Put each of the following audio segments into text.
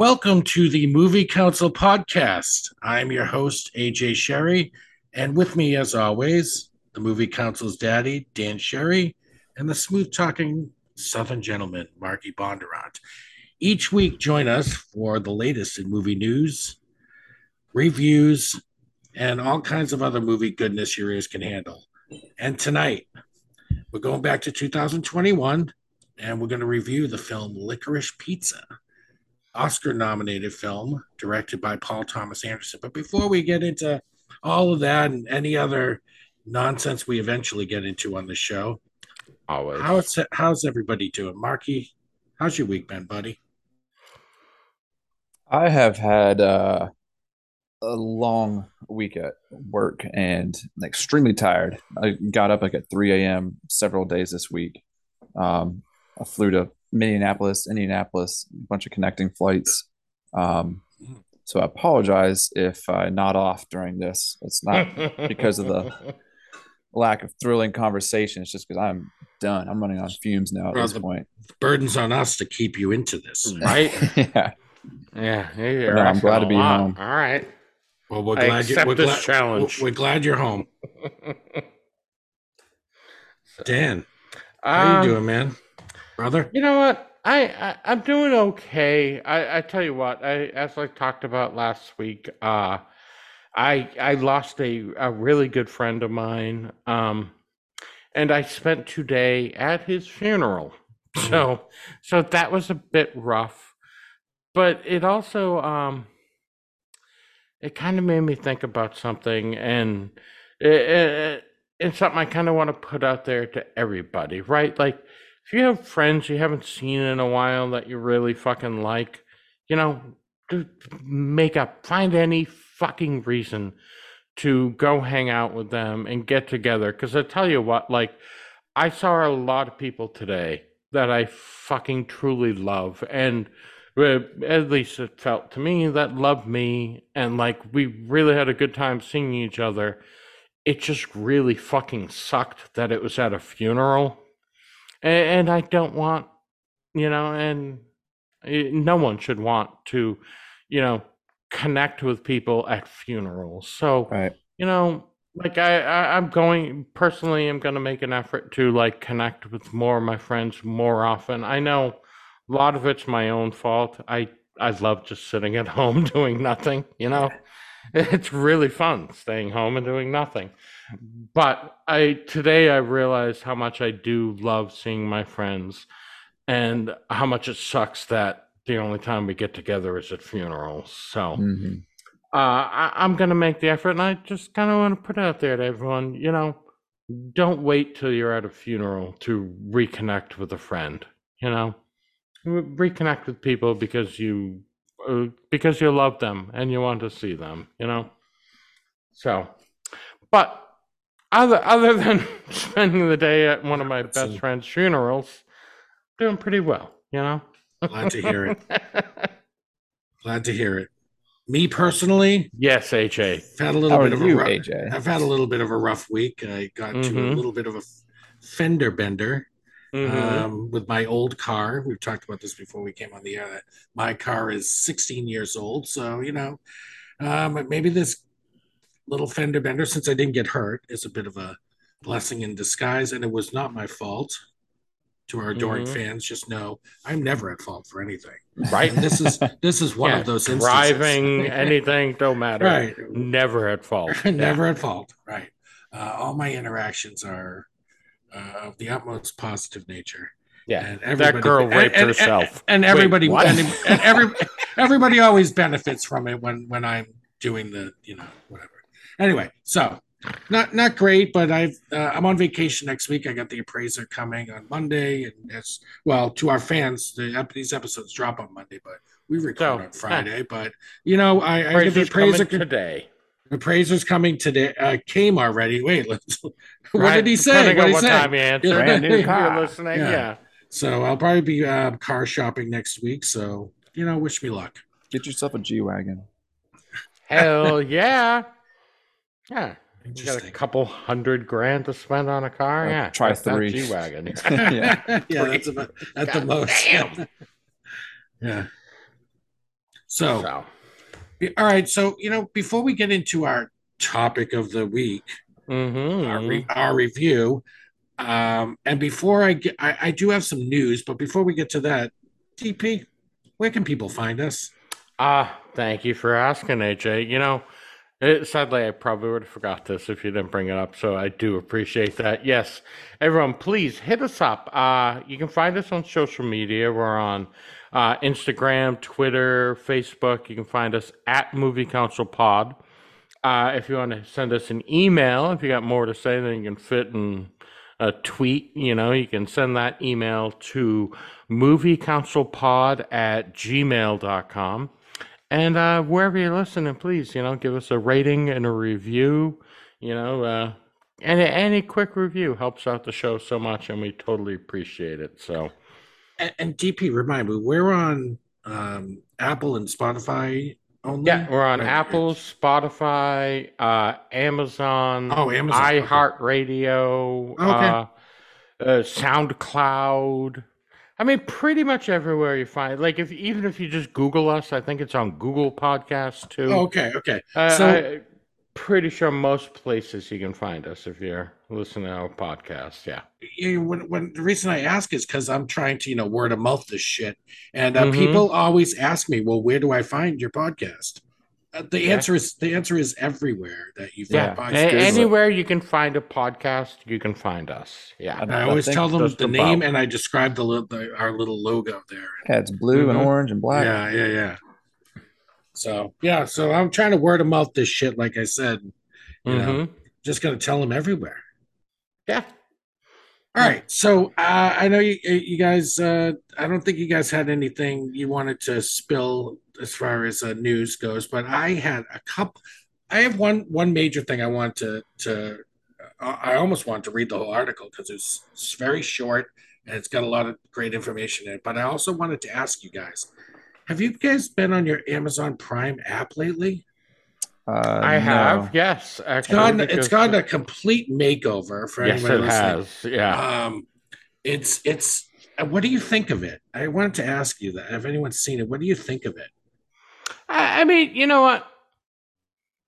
Welcome to the Movie Council podcast. I'm your host, AJ Sherry, and with me, as always, the Movie Council's daddy, Dan Sherry, and the smooth talking Southern gentleman, Marky Bondurant. Each week, join us for the latest in movie news, reviews, and all kinds of other movie goodness your ears can handle. And tonight, we're going back to 2021 and we're going to review the film Licorice Pizza, Oscar nominated film directed by Paul Thomas Anderson. But before we get into all of that and any other nonsense we eventually get into on the show, Always. how's, how's everybody doing? Marky, how's your week been, buddy? I have had uh, a long week at work and extremely tired. I got up like at 3 a.m. several days this week. Um, I flew to Minneapolis, Indianapolis, a bunch of connecting flights. Um, so I apologize if I nod off during this. It's not because of the lack of thrilling conversation. It's just because I'm done. I'm running on fumes now at Well, this the- point. The burden's on us to keep you into this. right? yeah. Yeah, you're No, I'm glad to be lot. home. All right. Well, we're I glad you, we're, this glad, challenge. We're glad you're home. Dan, how Um, you doing, man? Brother? You know what? I, I I'm doing okay. I I tell you what. I as I talked about last week. Uh, I I lost a a really good friend of mine. Um, and I spent today at his funeral. So so that was a bit rough, but it also um it kind of made me think about something and it, it, it's something I kind of want to put out there to everybody, right? Like if you have friends you haven't seen in a while that you really fucking like, you know, make up, find any fucking reason to go hang out with them and get together. Because I tell you what, like, I saw a lot of people today that I fucking truly love. And uh, at least it felt to me that loved me. And like, we really had a good time seeing each other. It just really fucking sucked that it was at a funeral. And, and I don't want, you know, and eh, no one should want to, you know, connect with people at funerals. So, Right. you know like I, I i'm going personally i'm going to make an effort to like connect with more of my friends more often i know a lot of it's my own fault i i love just sitting at home doing nothing you know it's really fun staying home and doing nothing but i today i realized how much i do love seeing my friends and how much it sucks that the only time we get together is at funerals so Mhm. uh, I, I'm going to make the effort, and I just kind of want to put it out there to everyone. You know, don't wait till you're at a funeral to reconnect with a friend. You know, reconnect with people because you Uh, because you love them and you want to see them. You know, so. But other other than spending the day at one of my That's best a- friend's funerals, doing pretty well. You know. Glad to hear it. Glad to hear it. Me personally, yes, HA. I've had a little How bit are of a you, rough, AJ? I've had a little bit of a rough week. I got to a mm-hmm. little bit of a fender bender Mhm. um, with my old car. We've talked about this before we came on the air. That my car is 16 years old, so you know, um, maybe this little fender bender, since I didn't get hurt, is a bit of a blessing in disguise, and it was not my fault. To our adoring Mhm. fans, just know I'm never at fault for anything. right? And this is this is one Yeah, of those instances. driving anything don't matter right? never at fault never at fault. Right. Uh, all my interactions are uh, of the utmost positive nature. yeah, And that girl and- raped and- herself and Wait, everybody what? and, and every everybody always benefits from it when when I'm doing the you know whatever. Anyway, so not not great, but I've uh, I'm on vacation next week. I got the appraiser coming on Monday, and as well to our fans, the these episodes drop on Monday, but we record So, on Friday. But you know, I, I get the appraiser today. The appraiser's coming today. Uh, came already. Wait, let's. what Right? did he say? What on did he what say? time you answer. Brand new car. You're listening. Yeah. Yeah. So I'll probably be uh, car shopping next week. So you know, wish me luck. Get yourself a G wagon. Hell yeah. Yeah. You got a couple hundred grand to spend on a car. Uh, yeah. try that's that three. G-Wagon. Yeah. yeah, that's about at the most. damn. yeah. So, So, all right. So you know, before we get into our topic of the week, mhm. our, re- our review, um, and before I get, I, I do have some news, but before we get to that, DP, where can people find us? Ah, thank you for asking, AJ. You know, it, sadly, I probably would have forgot this if you didn't bring it up, so I do appreciate that. Yes, everyone, please hit us up. Uh, you can find us on social media. We're on uh, Instagram, Twitter, Facebook. You can find us at Movie Council Pod. Uh, if you want to send us an email, if you got more to say than you can fit in a tweet, you know, you can send that email to moviecouncilpod at gmail.com. And uh, wherever you're listening, please, you know, give us a rating and a review. You know, uh, any, any quick review helps out the show so much, and we totally appreciate it. So, And, and DP, remind me, we're on um, Apple and Spotify only. yeah, we're on Right. Apple, Spotify, uh, Amazon, Oh, Amazon, iHeartRadio, Okay. uh, uh, SoundCloud. I mean, pretty much everywhere you find. Like, if even if you just Google us, I think it's on Google Podcasts too. Oh, okay, okay. Uh, so pretty sure most places you can find us if you're listening to our podcast. Yeah. you know, when, when the reason I ask is because I'm trying to, you know, word of mouth this shit, and uh, Mhm. people always ask me, "Well, where do I find your podcast?" Uh, the Yeah. answer is the answer is everywhere that you Yeah. find A- podcasts. Google it. anywhere you can find a podcast, you can find us. Yeah. And I always tell them just the name, about. and I describe the, the our little logo there. Yeah, it's blue and Mhm. orange and black. Yeah, yeah, yeah. So yeah, so I'm trying to word of mouth this shit, like I said. You know, Mhm. just gonna tell them everywhere. Yeah. All right, so uh, I know you, you guys. Uh, I don't think you guys had anything you wanted to spill as far as uh, news goes, but I had a couple. I have one one major thing I want to to. Uh, I almost want to read the whole article because it's, it's very short and it's got a lot of great information in it. But I also wanted to ask you guys: Have you guys been on your Amazon Prime app lately? Uh, I no. have, yes. It's Actually, gotten it's gotten a complete makeover for Yes, anybody it listening. has. Yeah. Um, it's it's. uh, What do you think of it? I wanted to ask you that. If anyone's seen it, what do you think of it? I, I mean, you know what?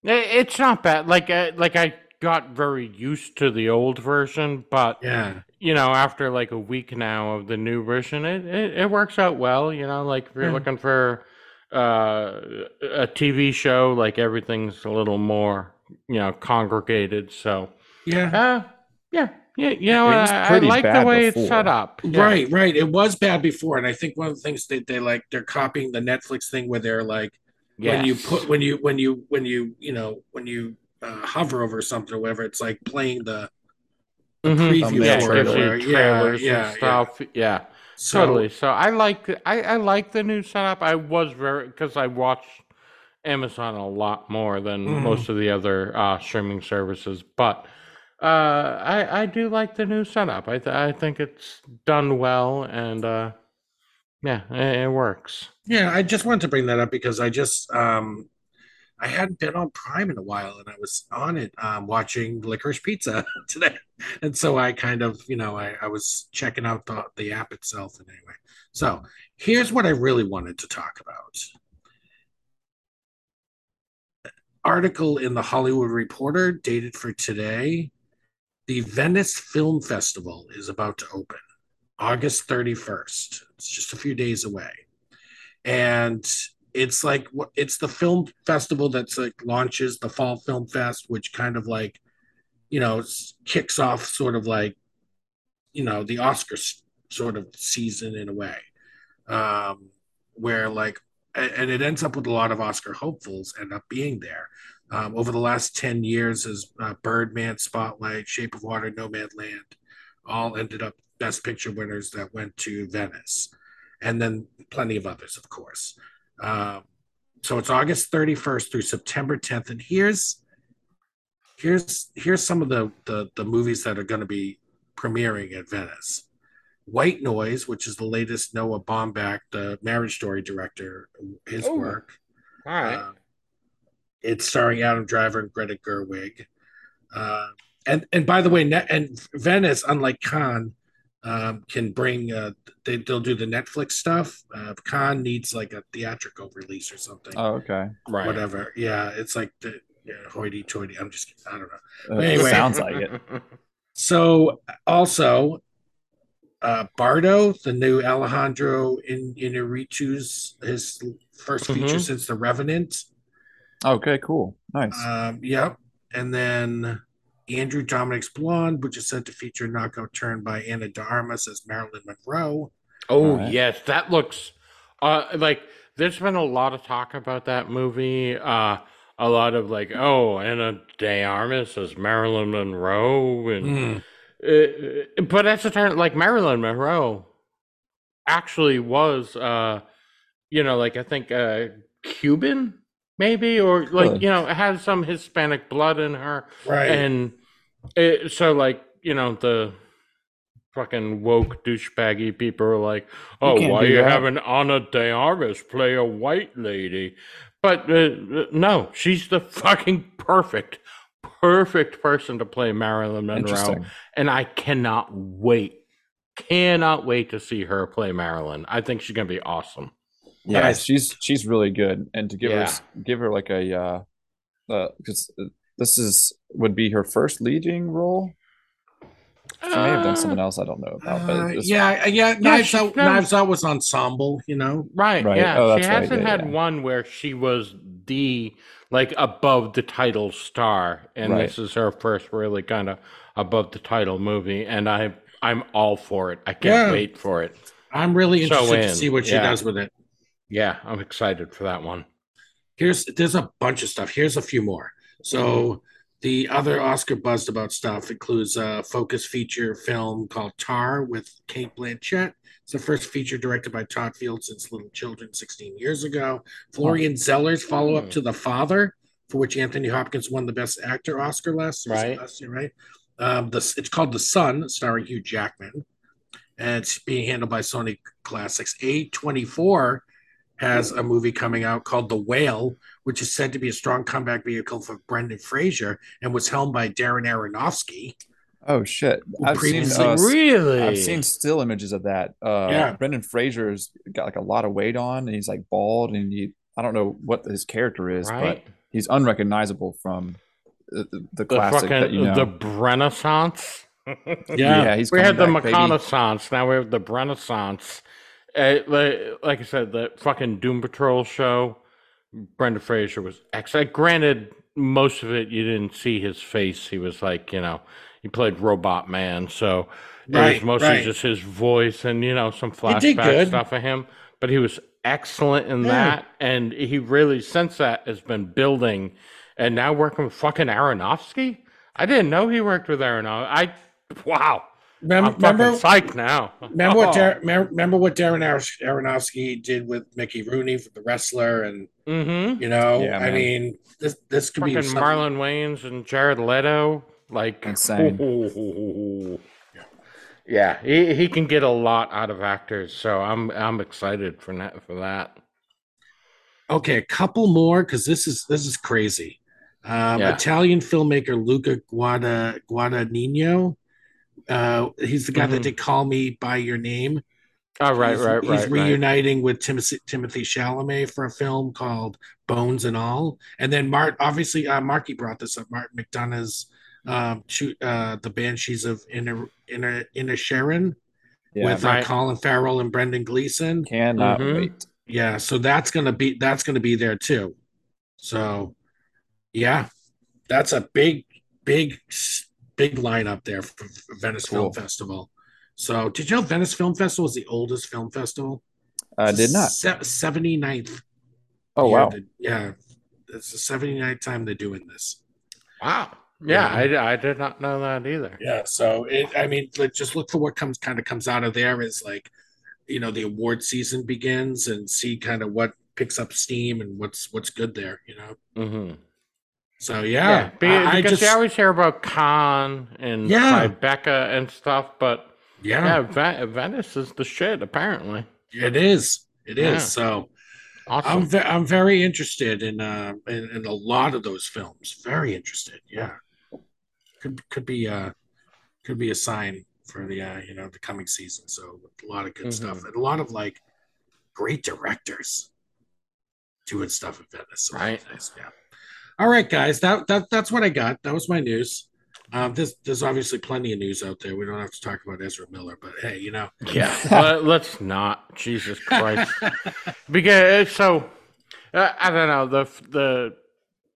I- It's not bad. Like, uh, like I got very used to the old version, but Yeah, you know, after like a week now of the new version, it it, it works out well. You know, like if you're Yeah. looking for uh, a TV show, like everything's a little more you know congregated. So, yeah. uh, yeah, yeah, you know, It I, I like the bad way it's before. set up. Yeah. Right, right. It was bad before, and I think one of the things that they like they're copying the Netflix thing where they're like when you put when you when you when you you know when you uh, hover over something or whatever, it's like playing the Mhm. preview Yeah, for it it. gives you Or, yeah, yeah, and stuff. Yeah. So, Totally. So I like I, I like the new setup. I was very because I watch Amazon a lot more than Mhm. most of the other uh, streaming services, but uh, I I do like the new setup. I th- I think it's done well, and uh, yeah, it, it works. Yeah, I just wanted to bring that up because I just um I hadn't been on Prime in a while and I was on it um watching Licorice Pizza today. And so I kind of, you know, I, I was checking out the the app itself and anyway. So here's what I really wanted to talk about. Article in the Hollywood Reporter dated for today. The Venice Film Festival is about to open August 31st. It's just a few days away and it's like it's the film festival that's like launches the fall film fest which kind of like you know kicks off sort of like you know the oscars sort of season in a way. Um where like and it ends up with a lot of oscar hopefuls end up being there. Um, over the last 10 years, as uh, Birdman, Spotlight, Shape of Water, nomad land all ended up Best Picture winners that went to Venice, and then plenty of others, of course. Um, so it's August 31st through September 10th, and here's here's here's some of the the, the movies that are going to be premiering at Venice. White Noise, which is the latest Noah Baumbach, the Marriage Story director, his Oh. work. All right. Uh, it's starring Adam Driver and Greta Gerwig. Uh, and and by the way, net, and Venice, unlike Cannes, um, can bring uh, they they'll do the Netflix stuff. Uh, Cannes needs like a theatrical release or something. Oh, okay. right. Whatever. Yeah, it's like the yeah, hoity-toity. I'm just I don't know. Uh, Anyway. Sounds like it. So also, uh, Bardo, the new Alejandro in in Inarritu's his first feature Mhm. since The Revenant. Okay, cool. Nice. Um, yep. And then Andrew Dominik's Blonde, which is set to feature a knockout turn by Ana de Armas as Marilyn Monroe. Oh All right. yes, that looks uh like there's been a lot of talk about that movie. Uh a lot of like, oh, Ana De Armas as Marilyn Monroe and uh, but that's a turn like Marilyn Monroe actually was uh you know, like I think uh Cuban maybe or like Really? you know, has some Hispanic blood in her Right. and it, so like you know the fucking woke douchebaggy people are like oh can't why you that." having ana de armas play a white lady but uh, no she's the fucking perfect perfect person to play marilyn monroe and i cannot wait cannot wait to see her play marilyn i think she's gonna be awesome Yeah, Nice. she's she's really good, and to give her Yeah. s- give her like a uh, uh, because this is would be her first leading role. She may have done something else I don't know about. But Uh, it's- yeah, yeah. Knives she's Out. no- Knives Out was ensemble. You know. Right, Right. yeah. Oh, she that's right. hasn't Yeah, had yeah. one where she was the like above the title star, and Right. this is her first really kind of above the title movie, and I I'm all for it. I can't Yeah. wait for it. I'm really So interested to see what she yeah. does with it. Yeah, I'm excited for that one. Here's there's a bunch of stuff. Here's a few more. So the other Oscar buzzed about stuff includes a focus feature film called Tar with Cate Blanchett. It's the first feature directed by Todd Field since Little Children 16 years ago. Florian Zeller's follow up Hmm. to The Father, for which Anthony Hopkins won the Best Actor Oscar last, Right. last year, right? Um, the, it's called The Sun, starring Hugh Jackman, and it's being handled by Sony Classics. A24 has a movie coming out called The Whale, which is said to be a strong comeback vehicle for Brendan Fraser and was helmed by Darren Aronofsky. Oh shit! I've seen uh, really? I've seen still images of that. Uh, Yeah. Brendan Fraser's got like a lot of weight on, and he's like bald, and he I don't know what his character is, right. but he's unrecognizable from the, the, the The classic fucking that you know. the Renaissance. Yeah. he's we had the coming back, baby. reconnaissance. Now we have the Renaissance. Uh, like, like I said, the fucking Doom Patrol show. Brendan Fraser was excellent. Granted, most of it you didn't see his face. He was like, you know, he played Robot Man, so it Right, was mostly right. just his voice and you know some flashback stuff of him. But he was excellent in Yeah. that, and he really since that has been building, and now working with fucking Aronofsky. I didn't know he worked with Aronofsky. I wow. Remember, I'm remember, psyched now. remember what Oh. Dar- remember remember what Darren Aros- Aronofsky did with Mickey Rooney for The Wrestler, and Mm-hmm. you know, Yeah, I man. mean, this this could be something- Marlon Wayans and Jared Leto, like Insane. Yeah, he, he can get a lot out of actors, so I'm I'm excited for that for that. Okay, a couple more because this is this is crazy. Um, Yeah. Italian filmmaker Luca Guada Guadagnino. Uh, he's the guy that Mhm. did Call Me by Your Name. Oh right, he's, right, he's right, right. reuniting with Timothée Timothée Chalamet for a film called Bones and All. And then Mart, obviously, uh, Marky brought this up. Martin McDonagh's um, shoot, uh, the Banshees of Inner Inner Inisherin Yeah, with uh, Right. Colin Farrell and Brendan Gleeson. cannot Mhm. wait. Yeah, so that's gonna be that's gonna be there too. So, yeah, that's a big, big, big lineup there for, for Venice Film Festival. So, did you know Venice Film Festival is the oldest film festival? I did not. Se- 79th. Oh year wow. that- yeah, it's the 79th time they're doing this. Wow. Yeah, Yeah. I, I did not know that either. Yeah, so it, I mean, like, just look for what comes kind of comes out of there is like, you know, the award season begins and see kind of what picks up steam and what's what's good there, you know. Mm-hmm. So yeah, be- I, I because just you always hear about Cannes and Yeah. Tribeca and stuff, but yeah, yeah, Ve- Venice is the shit. Apparently, it is, it is. Yeah. So awesome. I'm ve- I'm very interested in uh in, in a lot of those films. Very interested. Yeah, could could be uh could be a sign for the uh you know the coming season. So a lot of good Mhm. stuff and a lot of like great directors doing stuff in Venice. So Right. nice, Yeah. All right, guys. That that that's what I got. That was my news. Um, there's there's obviously plenty of news out there. We don't have to talk about Ezra Miller, but hey, you know. yeah, Let, let's not. Jesus Christ. because so uh, I don't know the the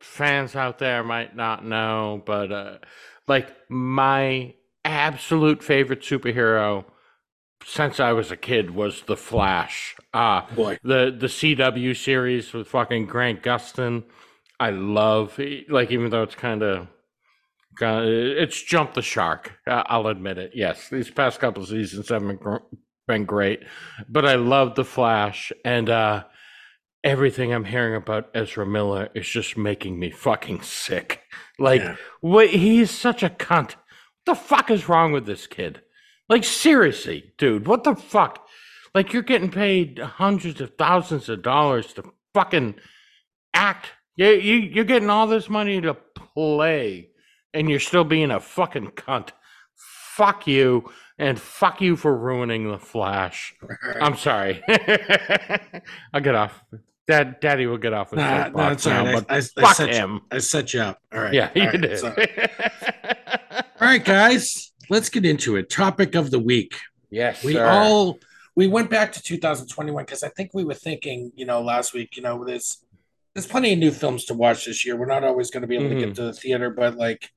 fans out there might not know, but uh, like my absolute favorite superhero since I was a kid was the Flash. Uh Boy, the the CW series with fucking Grant Gustin. I love like even though it's kind of it's jumped the shark. I'll admit it. Yes, these past couple of seasons have been, been great, but I love the Flash and uh everything I'm hearing about Ezra Miller is just making me fucking sick. Like Yeah. what he's such a cunt. What the fuck is wrong with this kid? Like seriously, dude, what the fuck? Like you're getting paid hundreds of thousands of dollars to fucking act. You, you you're getting all this money to play, and you're still being a fucking cunt. Fuck you, and fuck you for ruining the Flash. I'm sorry. I'll get off. Dad, Daddy will get off his Nah, it's all now, right. but I, I, I fuck set you, him. I set you up. All right. Yeah, all you right, did. so- all right, guys. Let's get into it. Topic of the week. yes, We sir. all we went back to 2021 because I think we were thinking, you know, last week, you know, there's there's plenty of new films to watch this year. We're not always going to be able to Mhm. get to the theater, but like,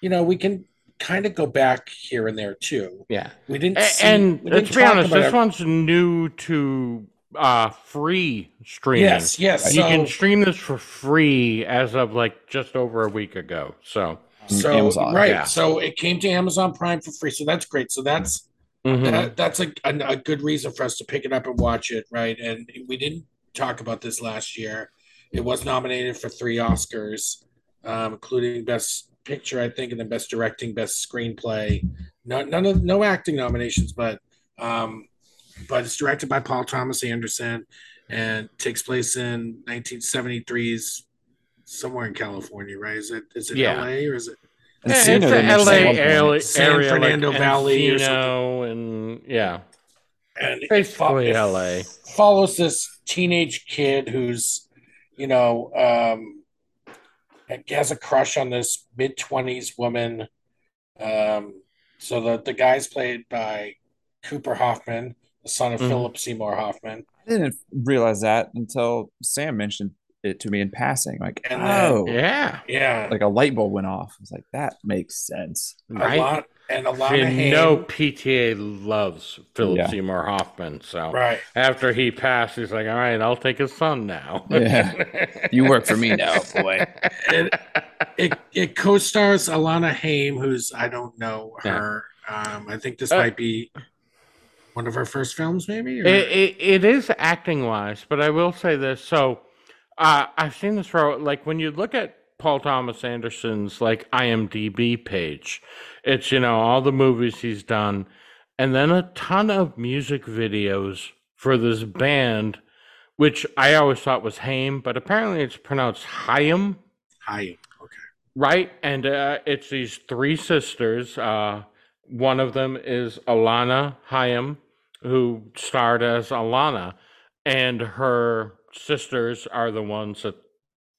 you know, we can kind of go back here and there too. yeah. We didn't. A- see- and we let's be honest, this every- one's new to uh free streaming. Yes, yes. you So, can stream this for free as of like just over a week ago. So so Amazon. right. yeah. So it came to Amazon Prime for free. So that's great. So that's mhm. that, that's a, a, a good reason for us to pick it up and watch it, right? And we didn't talk about this last year. It was nominated for three Oscars, um, including Best Picture, I think, and then Best Directing, Best Screenplay. No, none of no acting nominations, but um, but it's directed by Paul Thomas Anderson and takes place in 1973's somewhere in California, right? Is it is it Yeah. L.A. or is it? And Yeah, it's they the mentioned LA at one point. area, San area Fernando like Valley or Encino and yeah, And it basically fo- LA. follows this teenage kid who's, you know, um, has a crush on this mid twenties woman. Um, so the the guy's played by Cooper Hoffman, the son of Mhm. Philip Seymour Hoffman, I didn't realize that until Sam mentioned it to me in passing. Like, And then- oh, Yeah, yeah, like a light bulb went off. I was like, that makes sense. a lot and a lot You of Haim, know, PTA loves Philip Yeah. Seymour Hoffman. So right? after he passed, he's like, "All right, I'll take his son now." Yeah. You work for me now, boy. It, it it co-stars Alana Haim, who's I don't know her. Um, I think this Uh, might be one of her first films, maybe. or- It, it, it is acting wise, but I will say this. So uh, I've seen this for like when you look at Paul Thomas Anderson's like IMDb page, it's you know all the movies he's done, and then a ton of music videos for this band, which I always thought was Haim, but apparently it's pronounced Chaim Hi. Okay. right? And uh, it's these three sisters. Uh, one of them is Alana Hayam, who starred as Alana, and her sisters are the ones that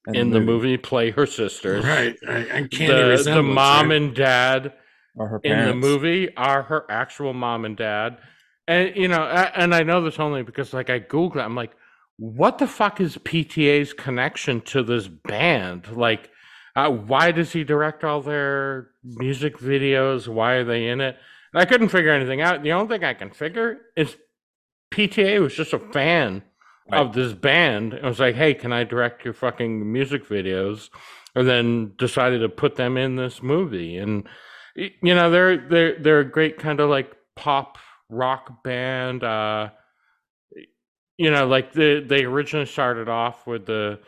And in the movie play her sisters. Right. right. And The, candy the resemblance, mom right? and dad her in the movie are her actual mom and dad. And you know, a- and I know this only because like I googled it. I'm like, what the fuck is PTA's connection to this band? Like, uh, why does he direct all their music videos? Why are they in it? And I couldn't figure anything out. The only thing I can figure is PTA was just a fan Right. of this band and was like, "Hey, can I direct your fucking music videos?" And then decided to put them in this movie. And you know, they're they're they're a great kind of like pop rock band. Uh, you know, like the they originally started off with the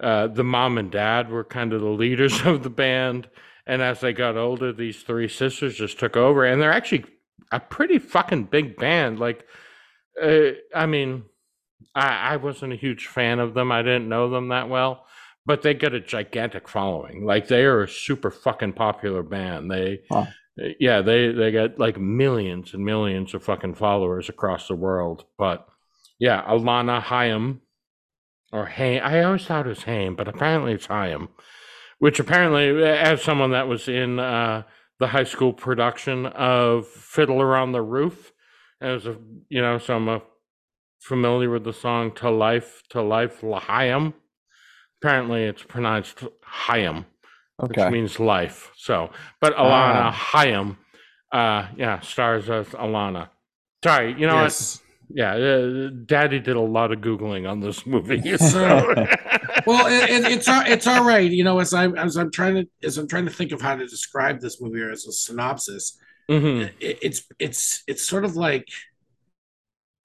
uh, the mom and dad were kind of the leaders of the band, and as they got older, these three sisters just took over, and they're actually a pretty fucking big band. Like, uh, I mean, I, I wasn't a huge fan of them. I didn't know them that well, but they got a gigantic following. Like, they are a super fucking popular band. They, Huh. yeah, they they got like millions and millions of fucking followers across the world. But yeah, Alana Hayam or Haim. I always thought it was Haim, but apparently it's Hayam. Which apparently, as someone that was in uh, the high school production of Fiddler on the Roof, as a you know, so I'm uh, familiar with the song "To Life, To Life, Lahayam." Apparently, it's pronounced Hayam, Okay. which means life. So, but Alana Ah. Hayam, uh, yeah, stars as Alana. Sorry, you know what? yes. Yeah, uh, Daddy did a lot of googling on this movie. So, well, it, it, it's all- it's all right. You know, as I'm as I'm trying to as I'm trying to think of how to describe this movie or as a synopsis, Mhm. it, it's it's it's sort of like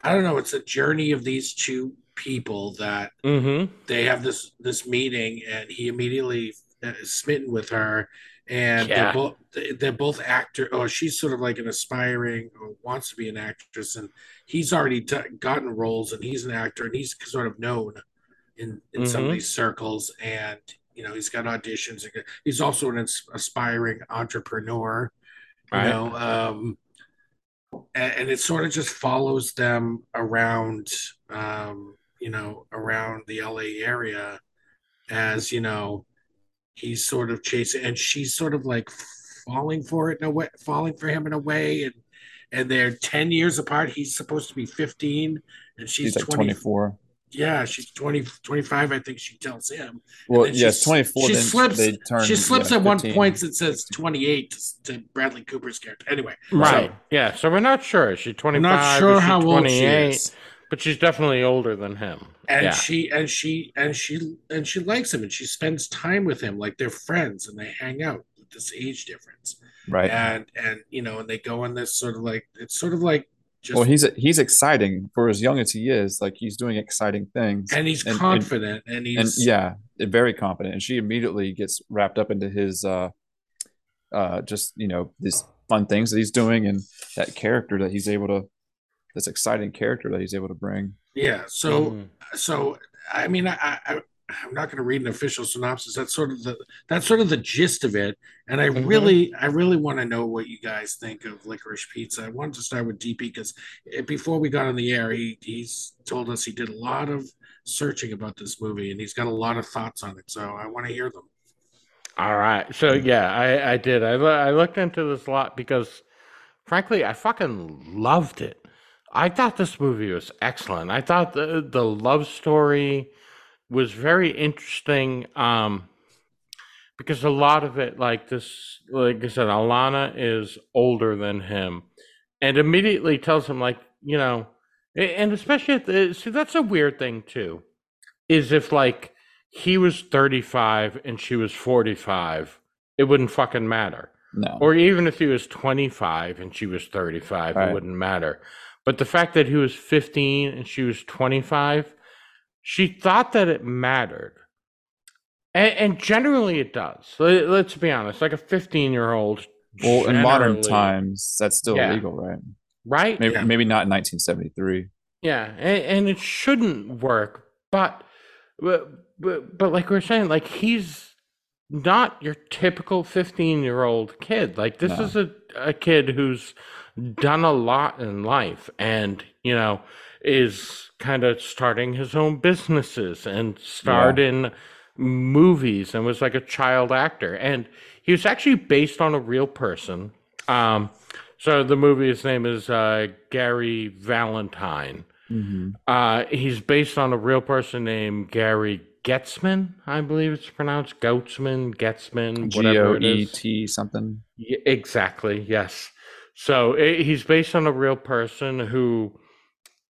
I don't know. It's a journey of these two people that Mhm. they have this this meeting, and he immediately is smitten with her, and Yeah. they're both they're both actor. Oh, she's sort of like an aspiring or wants to be an actress, and he's already d- gotten roles, and he's an actor, and he's sort of known in in some of Mhm. these circles, and you know he's got auditions. He's also an aspiring entrepreneur, you Right. know. Um, and, and it sort of just follows them around, um, you know, around the LA area, as you know, he's sort of chasing, and she's sort of like falling for it in a way, falling for him in a way, and and they're ten years apart. He's supposed to be fifteen, and she's He's like 20, 24. Yeah, she's 20, 25, I think she tells him. Well, yes, she's- 24. She then slips. They turn, she slips yeah, at one point that says twenty eight to, to Bradley Cooper's character. Anyway, Right. so yeah. So we're not sure. Is she 25? not sure Is she how old she 28? is. But she's definitely older than him. and yeah. she and she and she and she likes him and she spends time with him like they're friends and they hang out with this age difference Right. and and you know and they go on this sort of like it's sort of like just well, he's he's exciting for as young as he is. Like he's doing exciting things, and he's and- and- confident and, and he's yeah, very confident. And she immediately gets wrapped up into his, uh, uh, just you know, these fun things that he's doing, and that character that he's able to, this exciting character that he's able to bring. yeah so Mhm. so i mean i, I i'm not going to read an official synopsis that's sort of the that's sort of the gist of it and i Mhm. really i really want to know what you guys think of licorice pizza i wanted to start with dp because before we got on the air he he's told us he did a lot of searching about this movie and he's got a lot of thoughts on it so i want to hear them All right. So yeah, I I did. I I looked into this a lot because, frankly, I fucking loved it. I thought this movie was excellent. I thought the the love story was very interesting. Um, because a lot of it, like this, like I said, Alana is older than him, and immediately tells him, like, you know, and especially at the see, that's a weird thing too, is if like he was 35 and she was 45, it wouldn't fucking matter. No, Or even if he was 25 and she was 35, Right. it wouldn't matter. But the fact that he was 15 and she was 25, she thought that it mattered. And, and generally it does. Let- Let's be honest, like a 15 year old. well, in modern times, that's still Yeah. illegal, right? Right? Maybe Yeah. maybe not in 1973. Yeah, and, and it shouldn't work, but, but but but like we are saying, like he's not your typical fifteen-year-old kid. Like this No. is a a kid who's done a lot in life, and you know is kind of starting his own businesses and starred in movies and was like a child actor, and he was actually based on a real person. Um, so the movie's name is uh, Gary Valentine. Mm-hmm. Uh, he's based on a real person named Gary Getzman, I believe it's pronounced Goetzman, Getzman, whatever O it E something. Yeah, exactly. Yes. So i he's based on a real person who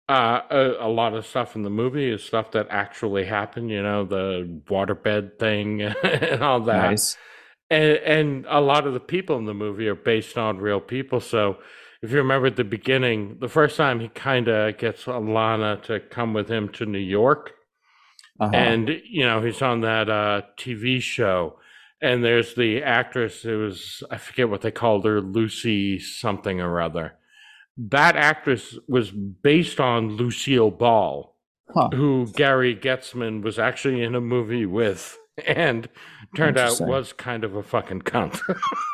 Uh, a, a lot of stuff in the movie is stuff that actually happened. You know, the waterbed thing and all that. Nice. And, and a lot of the people in the movie are based on real people. So if you remember at the beginning, the first time he kind of gets Alana to come with him to New York, Uh-huh. and you know he's on that uh, TV show, and there's the actress who was I forget what they called her, Lucy something or other. That actress was based on Lucille Ball, Huh. who Gary Getzman was actually in a movie with, and turned out was kind of a fucking cunt.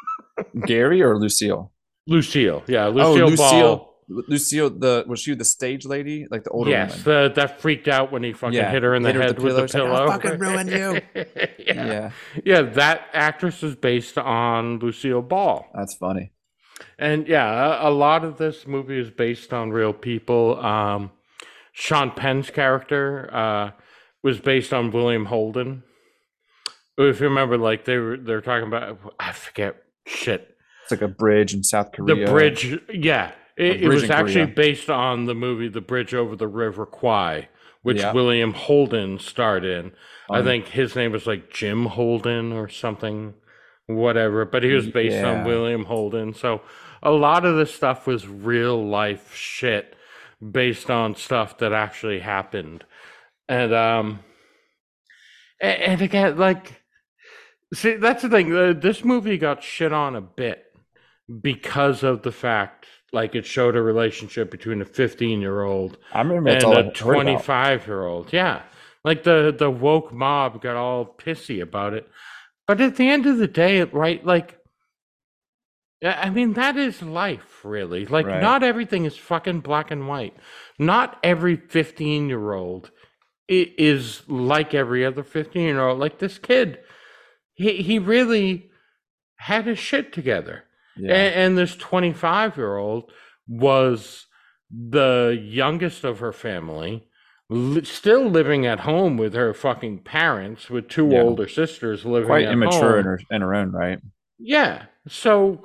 Gary or Lucille? Lucille, yeah, oh, Lucille, Lucille. Ball. Lucille, the was she the stage lady, like the older Yes, woman? the, that freaked out when he fucking Yeah, hit her in the hit her head with with the the pillow. pillow. Like, "I'll fucking ruin you." yeah. yeah, Yeah, that actress is based on Lucille Ball. that's funny. And yeah, a, a lot of this movie is based on real people. Um, Sean Penn's character uh, was based on William Holden. If you remember, like they were they're talking about I forget shit. It's like a bridge in South Korea. The bridge, yeah. It, it was actually Korea. based on the movie The Bridge Over the River Kwai, which Yeah. William Holden starred in. I Um, think his name was like Jim Holden or something, whatever. But he was based Yeah. on William Holden. So a lot of this stuff was real life shit based on stuff that actually happened. And, um, and, and again, like, see, that's the thing. uh, This movie got shit on a bit because of the fact, like, it showed a relationship between a 15 year old I remember that's and a heard about. 25 year old. Yeah. Like the the woke mob got all pissy about it. But at the end of the day, right, like I mean that is life really. Like Right. not everything is fucking black and white. Not every 15 year old is like every other 15 year old. Like this kid, he he really had his shit together. Yeah. And, and this 25 year old was the youngest of her family, li- still living at home with her fucking parents, with two Yeah. older sisters living Quite at immature home. in her, in her own right. Yeah. So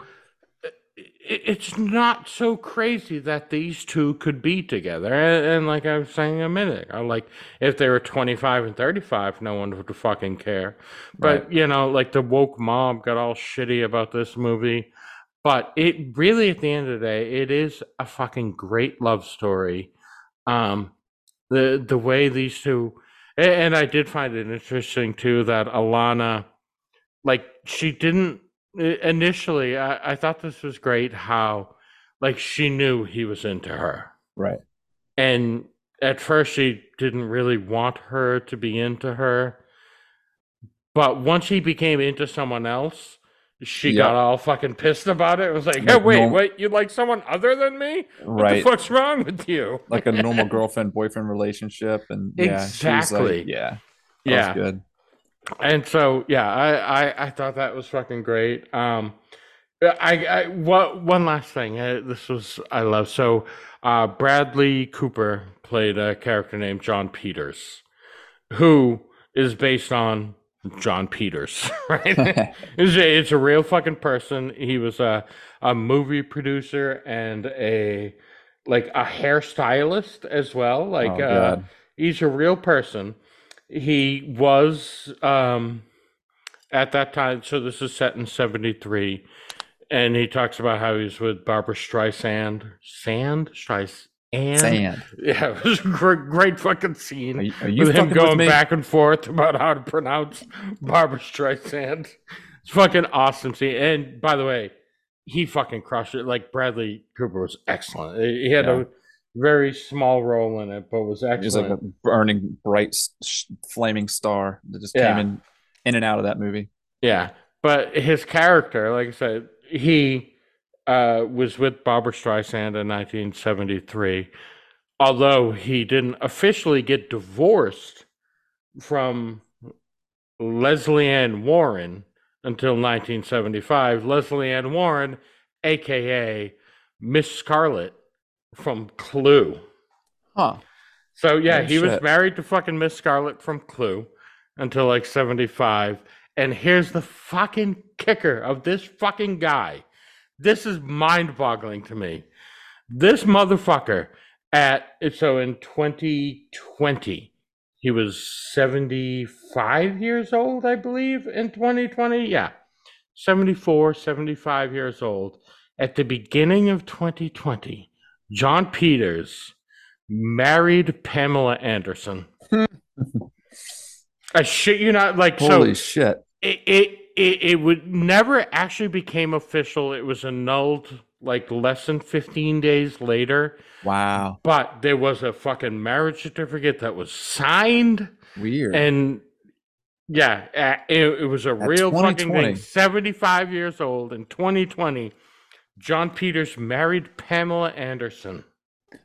it's not so crazy that these two could be together. And, and like I was saying a minute ago, like if they were 25 and 35, no one would fucking care. But, Right. you know, like the woke mob got all shitty about this movie. But it really, at the end of the day, it is a fucking great love story. Um, the the way these two, and I did find it interesting too that Alana, like she didn't initially. I, I thought this was great how, like she knew he was into her, Right. and at first she didn't really want her to be into her, but once he became into someone else. She Yeah. got all fucking pissed about it. It was like, hey, Like wait, norm- wait, you like someone other than me? What Right. the fuck's wrong with you? like a normal girlfriend boyfriend relationship and yeah Exactly. like, yeah that yeah. was good and so yeah I, I i thought that was fucking great. Um i i what one last thing uh, this was i love. So uh bradley cooper played a character named jon peters who is based on jon peters right? It's, a, it's a real fucking person. He was a a movie producer and a like a hairstylist as well. Like Oh, uh God. he's a real person he was um at that time so this is set in 73 and he talks about how he's with barbara streisand sand? Streisand sand. Yeah it was a great, great fucking scene. Are you, are you with him fucking with going back and forth about how to pronounce barbara streisand. It's fucking awesome scene and by the way he fucking crushed it. Like bradley cooper was excellent. He had Yeah. a very small role in it but was He was like a burning bright sh- flaming star that just Yeah. came in in and out of that movie Yeah, but his character, like I said, he uh, was with Barbara Streisand in 1973, although he didn't officially get divorced from Lesley Ann Warren until 1975. Lesley Ann Warren, aka Miss Scarlet from Clue. huh So yeah, Oh, he was married to fucking Miss Scarlet from Clue until like 75. And here's the fucking kicker of this fucking guy. This is mind-boggling to me. This motherfucker at so in 2020 he was 75 years old i believe in 2020 yeah 74 75 years old at the beginning of 2020 jon peters married pamela anderson. I shit you not like Holy so shit! it, it it it would never actually became official. It was annulled like less than 15 days later. Wow, but there was a fucking marriage certificate that was signed, weird. and yeah, it, it was a real fucking thing. Seventy-five years old in 2020, Jon Peters married Pamela Anderson.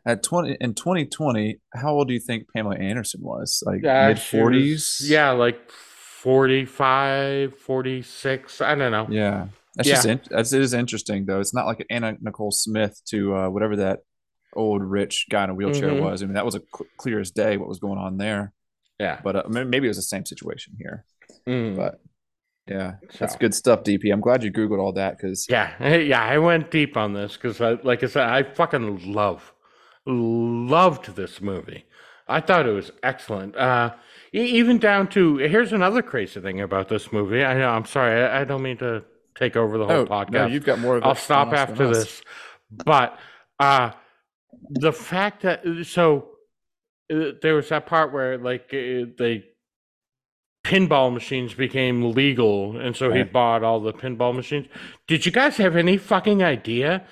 At twenty in 2020, how old do you think Pamela Anderson was? Like Uh, mid forties? Yeah, like 45, 46. I don't know. Yeah. That's Yeah. just in, that's it is interesting though. It's not like Anna Nicole Smith to uh, whatever that old rich guy in a wheelchair Mhm. was. I mean, that was a cl- clear as day what was going on there. Yeah, But uh, maybe it was the same situation here. Mm. But yeah, that's So- good stuff, DP. I'm glad you googled all that because Yeah, yeah, I went deep on this because, I, like I said, I fucking love, loved this movie. I thought it was excellent. Uh, even down to here's another crazy thing about this movie. I know, I'm sorry, I, I don't mean to take over the whole oh podcast. no, you've got more. I'll stop after this. But uh, the fact that so uh, there was that part where like uh, they pinball machines became legal, and so he Right. bought all the pinball machines. Did you guys have any fucking idea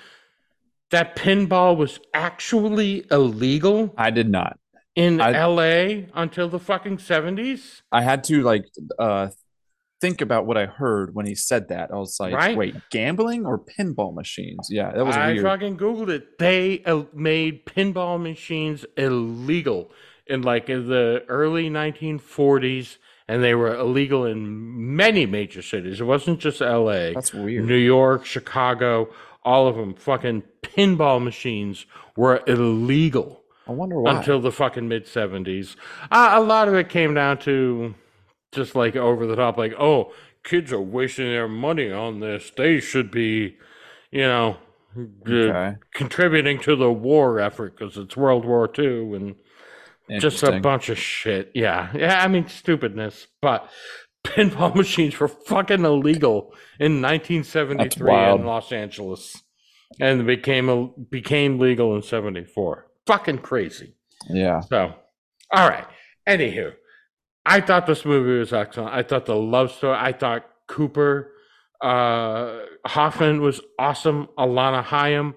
that pinball was actually illegal I did not. in I- L.A. until the fucking seventies? I had to like uh think about what I heard when he said that. I was like, Right. wait, gambling or pinball machines? Yeah, that was weird. I weird. fucking googled it. They uh, made pinball machines illegal in like in the early 1940s, and they were illegal in many major cities. It wasn't just L.A. That's weird. New York, Chicago, all of them. Fucking pinball machines were illegal I wonder why. until the fucking mid 70s. Uh, a lot of it came down to just like over the top, like, oh, kids are wasting their money on this. They should be, you know, okay. contributing to the war effort because it's World War II and just a bunch of shit. Yeah. Yeah. I mean, stupidness. But pinball machines were fucking illegal in 1973 in Los Angeles and became a, became legal in 74. Fucking crazy. Yeah. So, all right. Anywho, I thought this movie was excellent. I thought the love story, I thought Cooper uh, Hoffman was awesome. Alana Haim,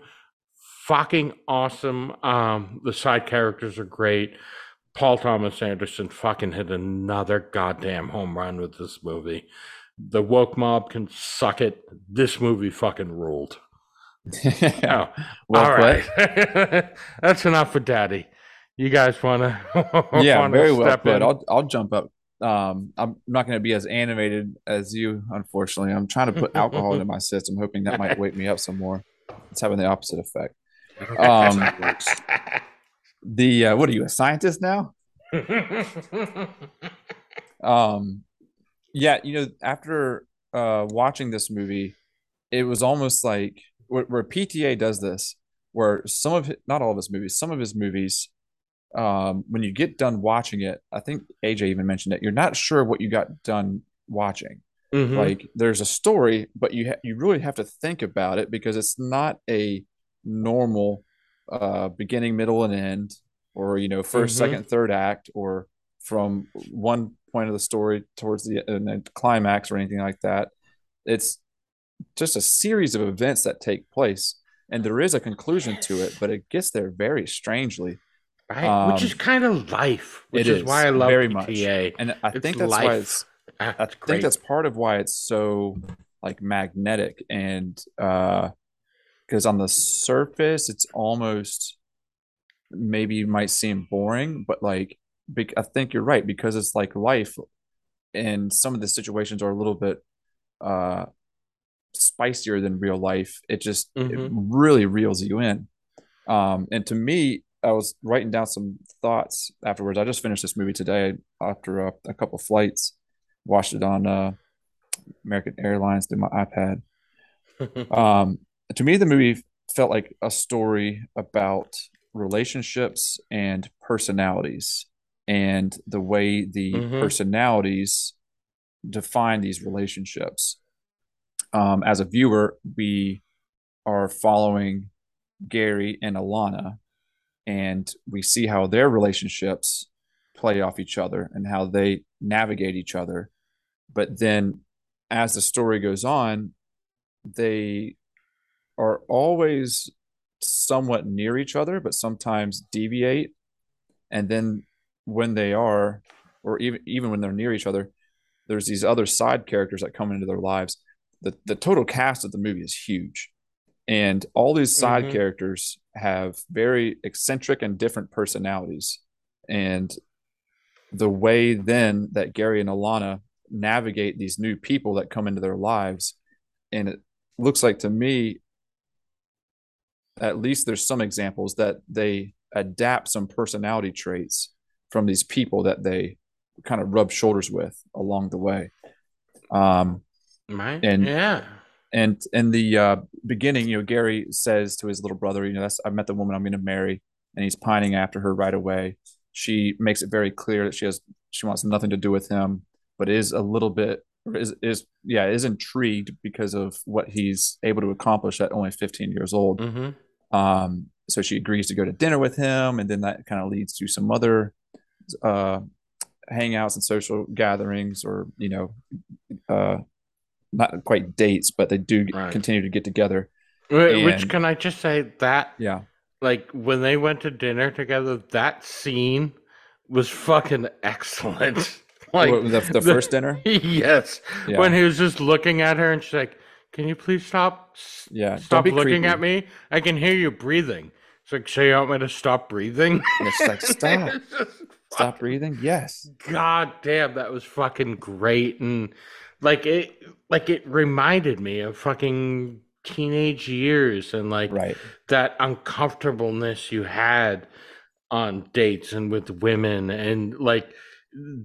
fucking awesome. Um, the side characters are great. Paul Thomas Anderson fucking hit another goddamn home run with this movie. The woke mob can suck it. This movie fucking ruled. Oh, well all right. That's enough for daddy. You guys want to? yeah, very well put. I'll I'll jump up. Um, I'm not going to be as animated as you, unfortunately. I'm trying to put alcohol into my system, hoping that might wake me up some more. It's having the opposite effect. Um, The uh, what are you, a scientist now? Um, yeah, you know, after uh watching this movie, it was almost like where, where PTA does this, where some of not all of his movies, some of his movies, um, when you get done watching it, I think AJ even mentioned it, you're not sure what you got done watching. Mhm. Like there's a story, but you ha- you really have to think about it because it's not a normal uh beginning, middle, and end, or you know, 1st Mhm. second, third act, or from one point of the story towards the, uh, climax or anything like that. It's just a series of events that take place, and there is a conclusion to it, but it gets there very strangely. right? Which is um, kind of life. Which it is, why I love very PTA. And I It's think that's why life. it's Ah, I think great. that's part of why it's so like magnetic and uh because on the surface it's almost maybe you might seem boring but like bec- I think you're right because it's like life and some of the situations are a little bit uh spicier than real life it just it Mhm. really reels you in um and to me I was writing down some thoughts afterwards I just finished this movie today after a, a couple flights watched it on uh, American Airlines through my iPad. Um, to me, the movie felt like a story about relationships and personalities and the way the Mhm. personalities define these relationships. Um, as a viewer, we are following Gary and Alana, and we see how their relationships play off each other and how they navigate each other. But then, as the story goes on, they are always somewhat near each other, but sometimes deviate. And then when they are, or even even when they're near each other, there's these other side characters that come into their lives. The the total cast of the movie is huge. And all these side Mhm. characters have very eccentric and different personalities. And the way then that Gary and Alana navigate these new people that come into their lives, and it looks like to me at least there's some examples that they adapt some personality traits from these people that they kind of rub shoulders with along the way. Um, Right? And- yeah. and in the uh, beginning, you know, Gary says to his little brother, you know, that's I met the woman I'm going to marry, and he's pining after her right away. She makes it very clear that she has she wants nothing to do with him, but is a little bit is is yeah is intrigued because of what he's able to accomplish at only 15 years old. hmm Um, so she agrees to go to dinner with him, and then that kind of leads to some other uh, hangouts and social gatherings, or you know, uh, not quite dates, but they do Right. continue to get together. Which And- can I just say that Yeah, like when they went to dinner together, that scene was fucking excellent. like the, the first dinner. yes, Yeah, when he was just looking at her and she's like, "Can you please stop? yeah. Stop looking creepy. at me. I can hear you breathing." It's like, "So you want me to stop breathing?" And it's like stop, It's just stop breathing. Yes, God damn, that was fucking great, and like it, like it reminded me of fucking teenage years and like right. that uncomfortableness you had on dates and with women, and like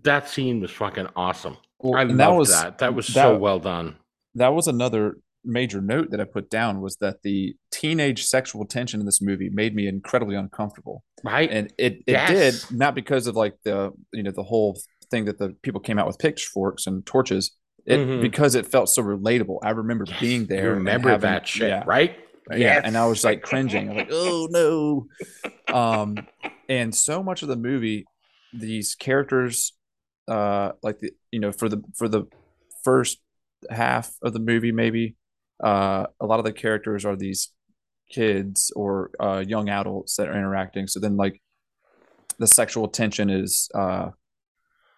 that scene was fucking awesome. Well, I loved that. That was so well done. that was another major note that I put down was that the teenage sexual tension in this movie made me incredibly uncomfortable. Right? and it it Yes. did not because of like the you know the whole thing that the people came out with pitchforks and torches it Mhm. because it felt so relatable i remember Yes, being there and remember having- that shit, yeah, right? yeah and i was like cringing I'm like oh no um and so much of the movie these characters uh like the you know for the for the first half of the movie maybe uh a lot of the characters are these kids or uh young adults that are interacting so then like the sexual tension is uh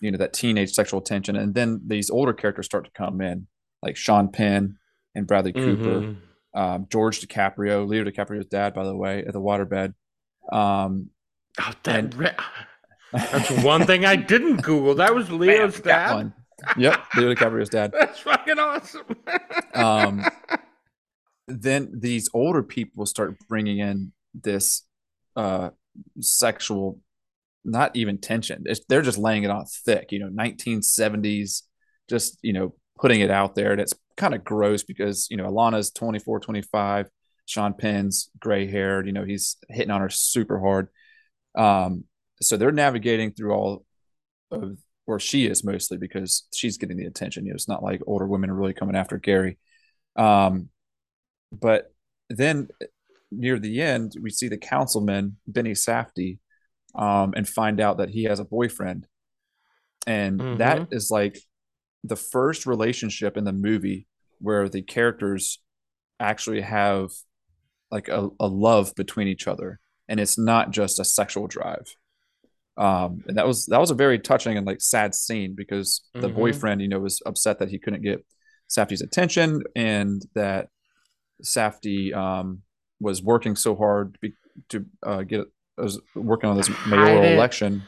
you know that teenage sexual tension and then these older characters start to come in like Sean Penn and Bradley Cooper Mhm. um, George DiCaprio, Leo DiCaprio's dad, by the way, at the waterbed. Um, Oh, that and- re- that's one thing I didn't Google. That was Leo's That dad. one. Yep, Leo DiCaprio's dad. That's fucking awesome. Um, then these older people start bringing in this uh, sexual, not even tension. It's, they're just laying it on thick, you know, 1970s, just, you know, putting it out there. And it's kind of gross because, you know, Alana's 24, 25. Sean Penn's gray haired, you know, he's hitting on her super hard. Um, so they're navigating through all of, or she is mostly because she's getting the attention. You know, it's not like older women are really coming after Gary. Um, but then near the end, we see the councilman, Benny Safdie um, and find out that he has a boyfriend. And that Mhm. is like the first relationship in the movie where the characters actually have like a, a love between each other and it's not just a sexual drive um and that was that was a very touching and like sad scene because the Mhm. boyfriend you know was upset that he couldn't get Safdie's attention and that Safdie um was working so hard to, be, to uh, get was working on this mayoral election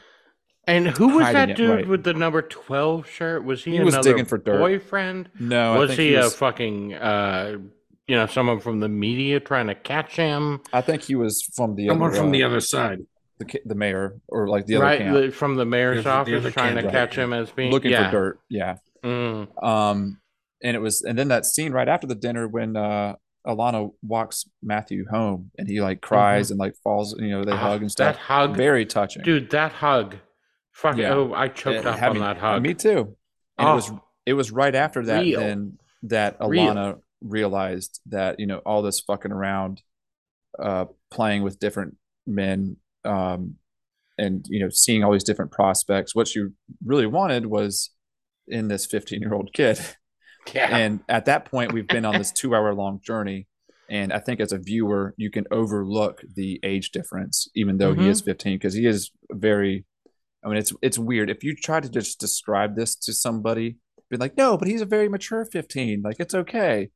And who was Hiding that it, dude right. with the number twelve shirt? Was he, He was another digging for dirt. boyfriend? no was I think he, he a fucking uh, you know, someone from the media trying to catch him? I think he was from the Someone other, from uh, the other side. The, the mayor or like the other right, camp the- from the mayor's The- office, trying to camp, catch him as being looking yeah. for dirt yeah Mm. um and it was and then that scene right after the dinner when uh Alana walks Matthew home and he like cries and like falls, you know, they Ah, hug and stuff. That hug, Very touching. dude. That hug. Fuck. Yeah. Oh, I choked It up on me- that hug. Me too. And it was Oh. it was right after that Real. then that Real. Alana realized that, you know, all this fucking around uh playing with different men um and you know seeing all these different prospects what she really wanted was in this 15 year old kid Yeah. and at that point we've been on this two hour long journey and i think as a viewer you can overlook the age difference even though he is 15 because he is very i mean it's it's weird if you try to just describe this to somebody be like no but he's a very mature 15 like it's okay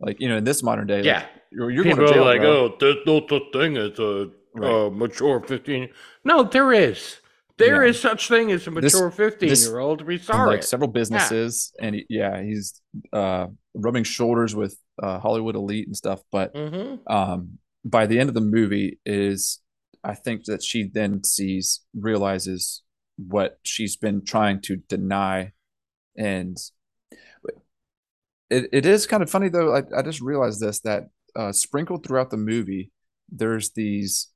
like you know in this modern day like, yeah. you're, you're People going to jail are like, bro. oh, there's no such thing as a Right. uh, mature 15. No, there is. There Yeah. is such thing as a This- mature 15 this- year old. We saw like it. several businesses and he, yeah he's uh rubbing shoulders with uh hollywood elite and stuff but hmm um by the end of the movie is i think that she then sees realizes what she's been trying to deny and it, it is kind of funny though I, I just realized this that uh sprinkled throughout the movie there's these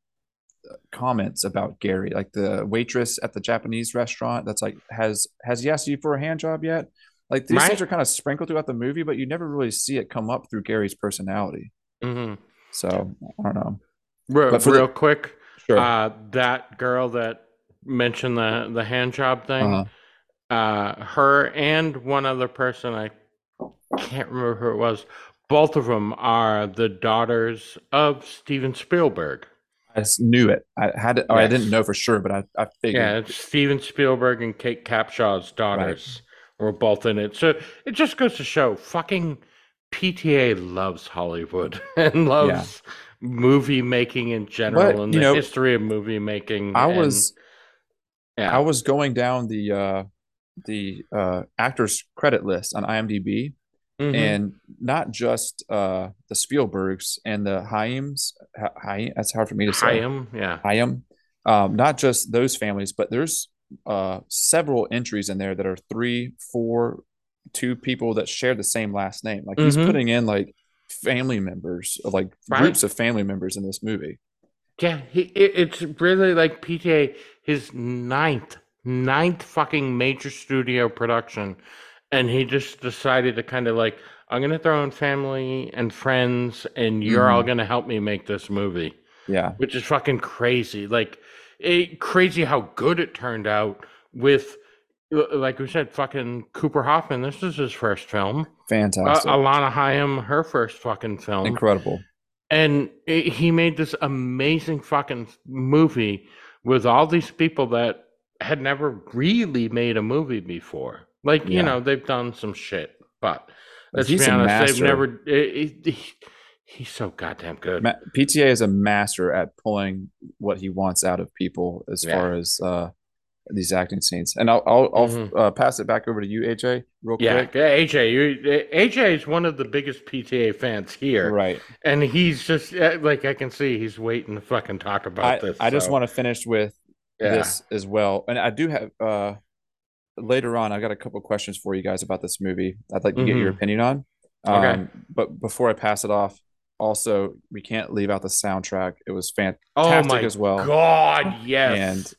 comments about Gary like the waitress at the Japanese restaurant that's like has has he asked you for a hand job yet like these Right. things are kind of sprinkled throughout the movie but you never really see it come up through Gary's personality hmm so I don't know. Real, But for the- quick, Sure. uh, that girl that mentioned the, the hand job thing, Uh-huh. uh, her and one other person, I can't remember who it was, both of them are the daughters of Steven Spielberg. I just knew it. I had it. Or I didn't know for sure, but I, I figured. Yeah, it's Steven Spielberg and Kate Capshaw's daughters were both in it. So it just goes to show fucking PTA loves Hollywood and loves movie making in general But, and the know, history of movie making. I and- was yeah. I was going down the uh, the uh, actors credit list on IMDb, Mhm. and not just uh, the Spielbergs and the Haims. Ha- Haim, that's hard for me to say. Chaim, yeah. Haim. Um, not just those families, but there's uh, several entries in there that are three, four, two people that share the same last name. Like he's Mhm. putting in like family members, like Right. groups of family members in this movie. Yeah, he, it, it's really like PTA, his ninth, ninth fucking major studio production. And he just decided to kind of like, I'm going to throw in family and friends, and you're all going to help me make this movie, Yeah. which is fucking crazy. Like, it, crazy how good it turned out with, uh, like we said, fucking Cooper Hoffman. This is his first film. Uh, Fantastic. Alana Haim, her first fucking film Incredible. and it, he made this amazing fucking movie with all these people that had never really made a movie before. Like you know, they've done some shit, but let's he's be honest, they've never. It, it, he- he's so goddamn good. PTA is a master at pulling what he wants out of people as Yeah. far as uh, these acting scenes. And I'll I'll, I'll Mhm. uh, pass it back over to you, AJ, real yeah, quick. yeah, AJ, you, AJ is one of the biggest PTA fans here, Right. and he's just uh, like I can see he's waiting to fucking talk about I, this. I just want to finish with yeah. this as well. And I do have uh later on I've got a couple questions for you guys about this movie. I'd like to get your Mhm. opinion on. Okay. Um, but before I pass it off, also we can't leave out the soundtrack. It was fantastic Oh my as well. god, yes, And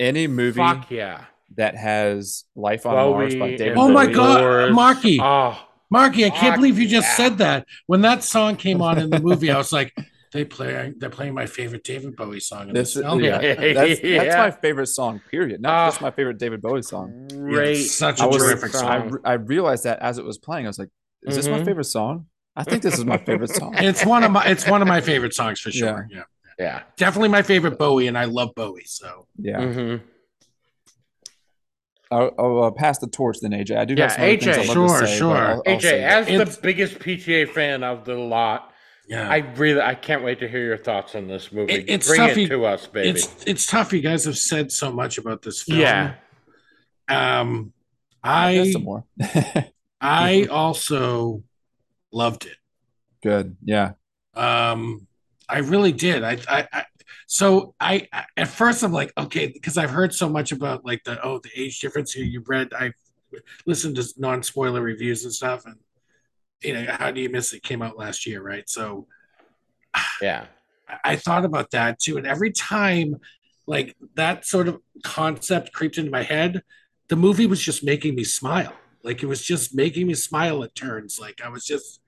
any movie fuck yeah. that has Life on Mars by David and Oh my God, Doors. Marky. Oh, Marky, I can't Fuck believe you just yeah. said that. When that song came on in the movie, I was like, they play they're playing my favorite David Bowie song in this, This, film. yeah, that's, that's Yeah. my favorite song. Period. Not Ah. just my favorite David Bowie song. great. it's such I a was, terrific I, song. re- I realized that as it was playing, I was like, "Is this my Mhm. favorite song? I think this is my favorite song." It's one of my it's one of my favorite songs for sure. Yeah. yeah. Definitely my favorite Bowie, and I love Bowie. So Yeah, hmm I'll, I'll uh, pass the torch then, AJ. I do Yeah, have some other things AJ. I'd love to Sure, say, sure. I'll- I'll AJ, save it. as It's- the biggest PTA fan of the lot, yeah. I really I can't wait to hear your thoughts on this movie. It- it's Bring tough, it you- to us, baby. it's it's tough. You guys have said so much about this film. yeah. Um I I some more. I also loved it. Good. Yeah. Um, I really did. I, I, I so I, I at first I'm like, okay, because I've heard so much about like the oh the age difference. You you read, I've listened to non spoiler reviews and stuff, and you know, how do you miss it? Came out last year, right? So Yeah. I thought about that too. And every time like that sort of concept creeped into my head, the movie was just making me smile. Like it was just making me smile at turns. Like I was just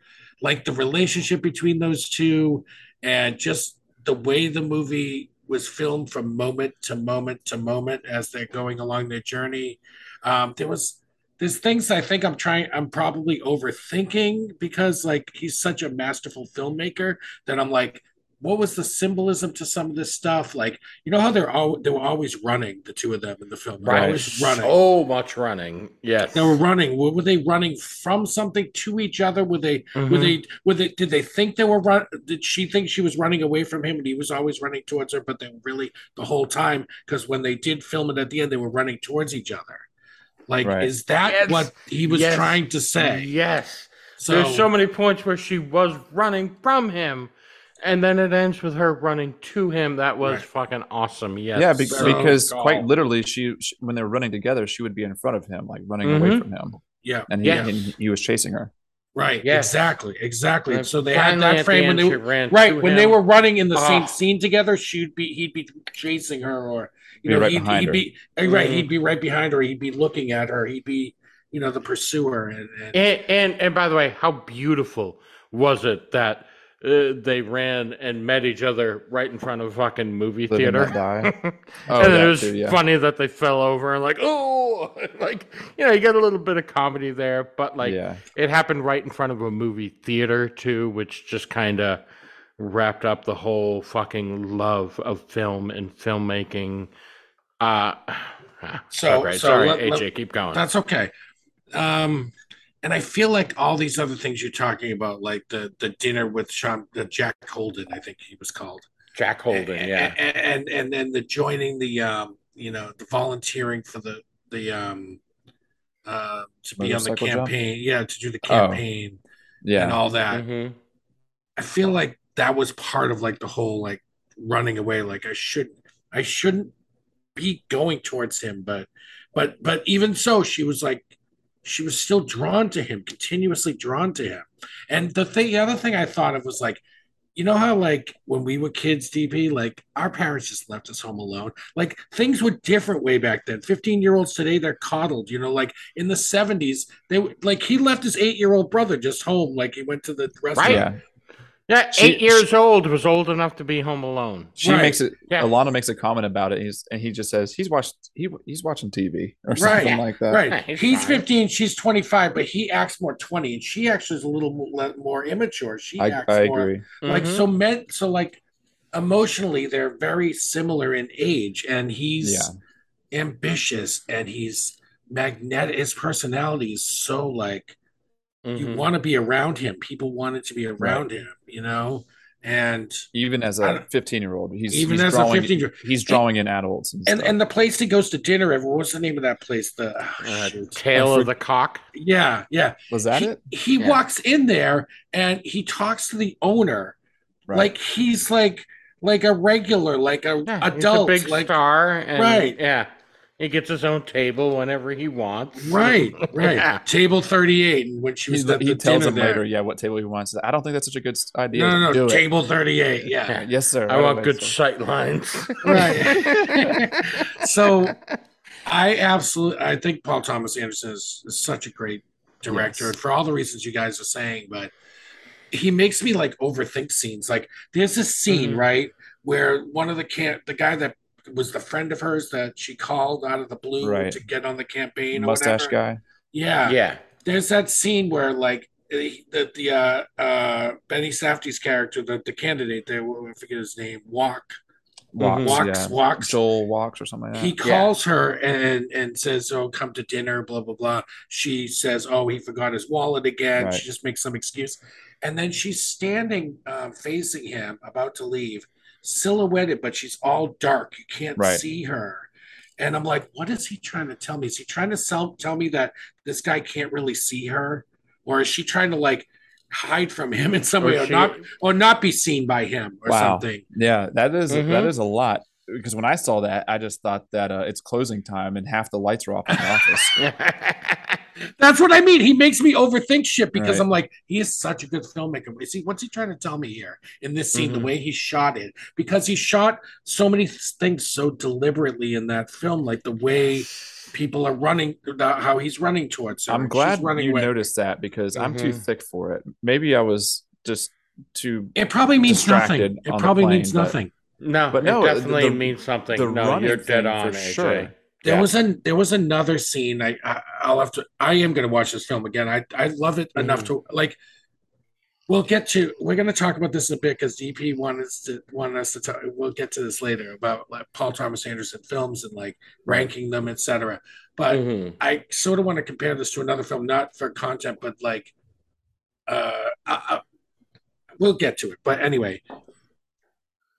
like the relationship between those two and just the way the movie was filmed from moment to moment to moment as they're going along their journey. Um, there was there's things I think I'm trying I'm probably overthinking because like he's such a masterful filmmaker that I'm like what was the symbolism to some of this stuff? Like, you know how they're all they were always running, the two of them in the film. They're Right. always running. So much running. Yes. They were running. Were, were they running from something to each other? Were they? Were Mhm. they? Were they? Did they think they were run? Did she think she was running away from him, and he was always running towards her? But they were really the whole time because when they did film it at the end, they were running towards each other. Like, Right. is that Yes. what he was Yes. trying to say? Yes. So, There's so many points where she was running from him, and then it ends with her running to him. That was Right. fucking awesome. Yes. yeah, be- So- because Call. quite literally, she, she when they were running together, she would be in front of him, like running away Mhm. from him, yeah, and he, Yes. and he was chasing her. Right, Yes. exactly, exactly. And so they had that at the frame when they she ran right to when they were running in the same Ah. scene together she'd be he'd be chasing her or you Be know right he'd, he'd her. be uh, right he'd be right behind her he'd be looking at her he'd be you know the pursuer and, and And, and and by the way, how beautiful was it that uh, they ran and met each other right in front of a fucking movie Live theater? let die. Oh, and it was too, yeah. funny that they fell over and like, oh, like you know, you get a little bit of comedy there, but like yeah, it happened right in front of a movie theater too, which just kind of wrapped up the whole fucking love of film and filmmaking. Uh, So- great. so sorry, let- AJ, let- keep going. that's okay um and I feel like all these other things you're talking about, like the the dinner with Sean, the Jack Holden, I think he was called, Jack Holden, yeah. and and, and then the joining the um, you know, the volunteering for the the um, uh, to be on the campaign, yeah, to do the Oh. campaign and all that. hmm I feel like that was part of like the whole like running away. Like I should, I shouldn't be going towards him, but, but, but even so, she was like, she was still drawn to him, continuously drawn to him. And the thing, the other thing I thought of was like, you know how like when we were kids, DP, like our parents just left us home alone. Like things were different way back then. Fifteen year olds today, they're coddled. You know, like in the seventies, they like he left his eight year old brother just home. Like he went to the restaurant. Right. Yeah. Yeah, She- eight years old was old enough to be home alone. She Right. makes it. Yeah. Alana makes a comment about it. He's and he just says he's watched he he's watching TV or Right. something like that. Right. Yeah, he's he's, 15, she's 25, but he acts more 20, and she actually is a little more, more immature. She I, acts I more agree. like Mhm. so meant so like emotionally they're very similar in age, and he's yeah. ambitious and he's magnetic. His personality is so like you Mhm. want to be around him. People wanted to be around him, you know, and Even as a fifteen year old, he's even he's as a drawing, 15 year he's drawing in adults and, and and the place he goes to dinner every what's the name of that place? The oh, Uh. Tail of the cock. yeah, yeah. was that he, it? He Yeah. walks in there and he talks to the owner Right. like he's like like a regular, like a Yeah, adult, he's a big like star, and Right. Yeah, he gets his own table whenever he wants. right, right. Yeah. Table thirty eight, and when she He, was at he the tells him there. later, yeah, what table he wants. I don't think that's such a good idea. No, no, Do no. it. Table thirty eight. Yeah, Yes, sir. I Right want away, good sir. sight lines. right. so I absolutely, I think Paul Thomas Anderson is, is such a great director Yes. for all the reasons you guys are saying, but he makes me like overthink scenes. Like there's this scene, Mhm. right, where one of the camp, the guy that was the friend of hers that she called out of the blue Right. to get on the campaign, or mustache whatever. guy. Yeah, yeah, there's that scene where like the the, the uh, uh, Benny Safdie's character, the, the candidate there, I forget his name, Walk, Walks, Walks, yeah. Walks. Joel Wachs or something like that. He calls her and and says, "Oh, come to dinner." Blah blah blah. She says, "Oh, he forgot his wallet again." Right. She just makes some excuse, and then she's standing uh, facing him, about to leave, silhouetted, but she's all dark. You can't Right. see her. And I'm like, what is he trying to tell me? Is he trying to sell, tell me that this guy can't really see her, or is she trying to like hide from him in some Or way, or not, or not be seen by him, or Wow. something? yeah, that is- Mhm. that is a lot. Because when I saw that, I just thought that uh, it's closing time and half the lights are off in the office. That's what I mean. He makes me overthink shit because Right. I'm like, he is such a good filmmaker. Is he? What's he trying to tell me here in this scene? Mhm. The way he shot it, because he shot so many things so deliberately in that film, like the way people are running, how he's running towards her. I'm glad you away. noticed that because I'm too Mhm. thick for it. Maybe I was just too. It probably means nothing. It probably plane, means nothing. No, But no, it definitely the- means something. the no, running you're dead on, for AJ. sure. There Yeah. was an there was another scene. I, I I'll have to. I am going to watch this film again. I I love it enough to like. We'll get to. We're going to talk about this in a bit because DP wanted us to wanted us to talk. We'll get to this later about like Paul Thomas Anderson films and like ranking them, etc. But Mhm. I sort of want to compare this to another film, not for content, but like, uh, I, I, we'll get to it. But anyway,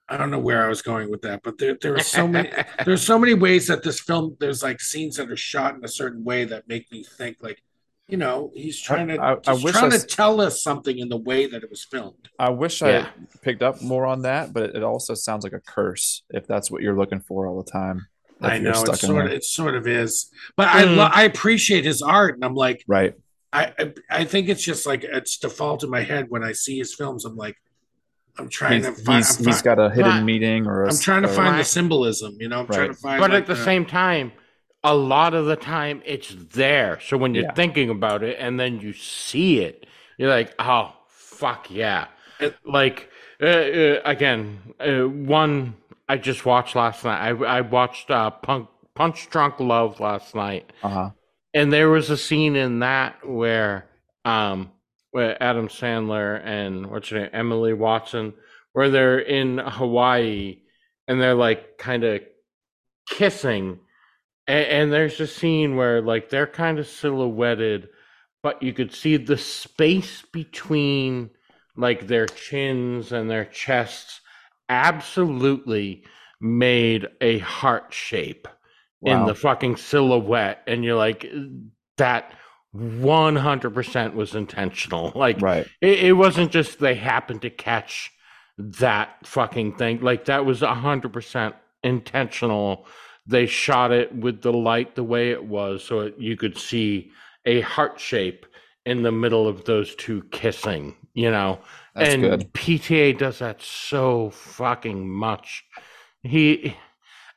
I don't know where I was going with that, but there there are so many there's so many ways that this film there's like scenes that are shot in a certain way that make me think like you know he's trying to I- I he's wish trying I to tell us something in the way that it was filmed I wish Yeah. I picked up more on that, but it, it also sounds like a curse if that's what you're looking for all the time. i know it sort of it sort of is but i Mm. lo- i appreciate his art and i'm like right. I, I i think it's just like it's default in my head when i see his films i'm like i'm trying He's, to find he's, I'm, he's fi- got a hidden But- meeting or a, I'm trying to or- find the symbolism you know i'm trying Right. to find but like, at the same time, a lot of the time it's there. So when you're Yeah. thinking about it and then you see it, you're like, oh, fuck yeah. It- like, uh, uh, again, uh, one I just watched last night. I, I watched uh, Punk, Punch Drunk Love last night. uh-huh. and there was a scene in that where um where Adam Sandler and what's her name Emily Watson where they're in Hawaii and they're like kind of kissing. And, and there's a scene where like they're kind of silhouetted but you could see the space between like their chins and their chests absolutely made a heart shape in the fucking silhouette. And you're like that 100% was intentional like right. it, it wasn't just they happened to catch that fucking thing like that was 100% intentional they shot it with the light the way it was so it, you could see a heart shape in the middle of those two kissing you know That's and good. PTA does that so fucking much. He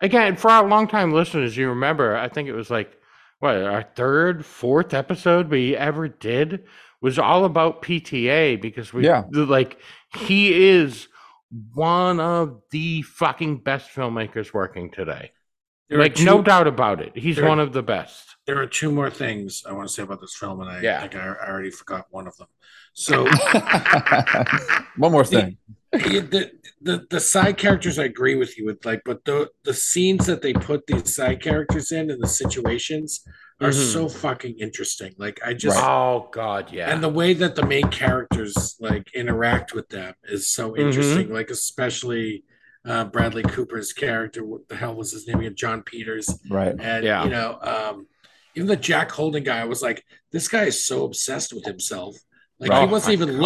again for our longtime listeners, you remember, I think it was like what our third, fourth episode we ever did was all about PTA because we Yeah. like he is one of the fucking best filmmakers working today. There are Like two- no doubt about it. He's there are- one of the best. there are two more things I want to say about this film, and I Yeah. think I, I already forgot one of them. So One more thing. the, the the the side characters, I agree with you with like, but the the scenes that they put these side characters in and the situations are Mhm. so fucking interesting. Like I just Oh god, yeah. and the way that the main characters like interact with them is so Mm-hmm. interesting. Like especially uh, Bradley Cooper's character. What the hell was his name again? Jon Peters. Right. And Yeah. you know, um, even the Jack Holden guy, was like, this guy is so obsessed with himself. Like Oh he wasn't even God,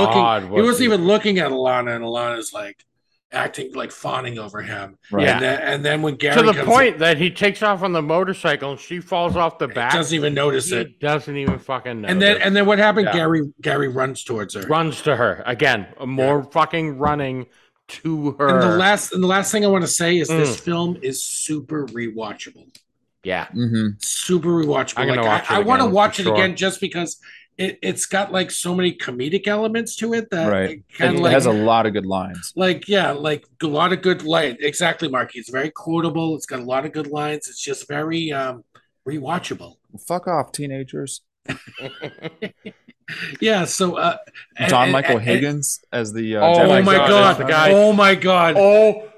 looking. He was wasn't he? even looking at Alana, and Alana's like acting like fawning over him. Right. Yeah. And then, and then when Gary to the comes point that he takes off on the motorcycle and she falls off the in, back. doesn't even notice he it. doesn't even fucking know. And then and then what happened? Yeah. Gary Gary runs towards her. runs to her again. More fucking running to her. And the last and the last thing I want to say is this Mm. film is super rewatchable. yeah, mm-hmm. super rewatchable. I'm gonna like, watch I, it I want to watch it sure. again just because it, it's got like so many comedic elements to it that Right. it It, kind of it like has a lot of good lines. like yeah, like a lot of good light. Exactly, Marky. It's very quotable. It's got a lot of good lines. It's just very um rewatchable. Fuck off, teenagers. Yeah. So uh, and- John and- Michael and- Higgins as the. Uh, Oh Oh my God, god! the guy- Oh my god! oh,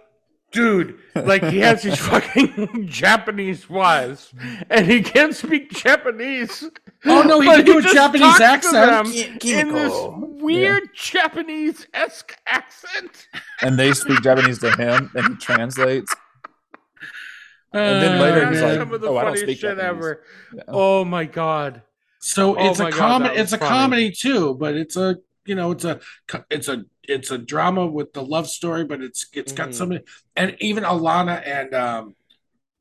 dude, like he has these fucking Japanese wives, and he can't speak Japanese. Oh, no, he but can do a Japanese talks to accent. them in this weird Japanese esque accent. and they speak Japanese to him, and he translates. And then Uh, later he's like, some of the "Oh, I don't funniest speak shit Japanese." ever. Yeah. Oh my god. So Oh it's a comedy. It's a funny. comedy too, but it's a you know it's a it's a it's a drama with the love story, but it's it's got Mhm. some and even Alana and um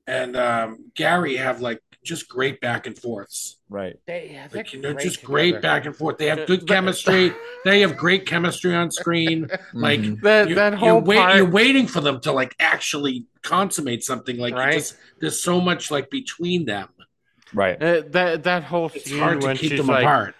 and um Gary have like just great back and forths. Right. They, yeah, they're Like you know, great just great back and forth. They have good chemistry. they have great chemistry on screen. Like Mhm. That you, that you're, whole wait, part, you're waiting for them to like actually consummate something. Like Right. just there's so much like between them. Right. uh, that that whole It's scene hard to when keep she's them like, apart.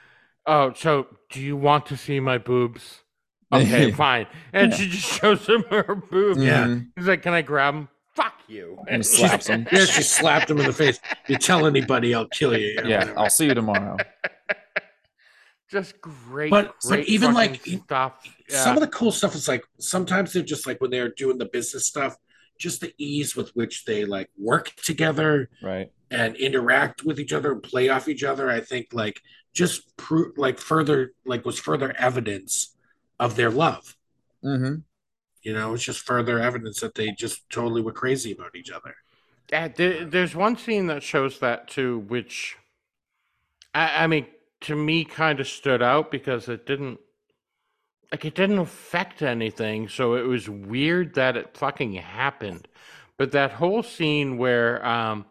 "Oh, so do you want to see my boobs?" Okay, fine. And Yeah. she just shows him her boobs. Yeah. Mhm. He's like, "Can I grab them?" Fuck you. And slaps him. Yeah, she slapped him in the face. You tell anybody, I'll kill you. you know, Yeah. I'll see you tomorrow. just great. But- but even, like, stuff. Some of the cool stuff is like sometimes they're just like when they're doing the business stuff, just the ease with which they like work together Right. And interact with each other and play off each other. I think like just prove like further like was further evidence of their love. Mm-hmm. You know, it's just further evidence that they just totally were crazy about each other. Yeah, there, there's one scene that shows that too, which I, I mean, to me, kind of stood out because it didn't, like, it didn't affect anything. So it was weird that it fucking happened. But that whole scene where, um,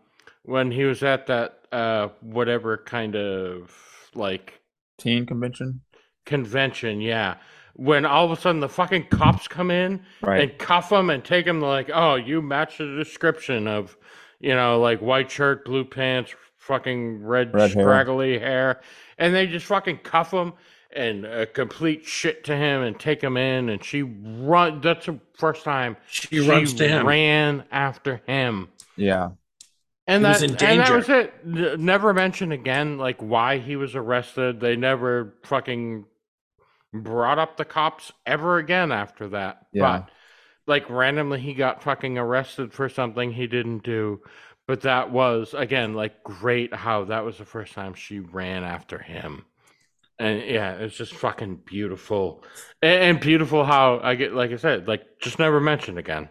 when he was at that, uh, whatever kind of like Teen convention. convention, yeah, when all of a sudden the fucking cops come in Right. and cuff them and take them like, oh, you match the description of, you know, like white shirt, blue pants, fucking red, Red hair. scraggly hair. and they just fucking cuff him and a complete shit to him and take him in, and she run. That's the first time She, runs to him. ran after him. yeah. And He was that, in and that was it. Never mentioned again, like why he was arrested. They never fucking brought up the cops ever again after that. Yeah. But like randomly, he got fucking arrested for something he didn't do. But that was again like great how that was the first time she ran after him. And yeah, it's just fucking beautiful, and, and beautiful how I get like I said, like just never mentioned again.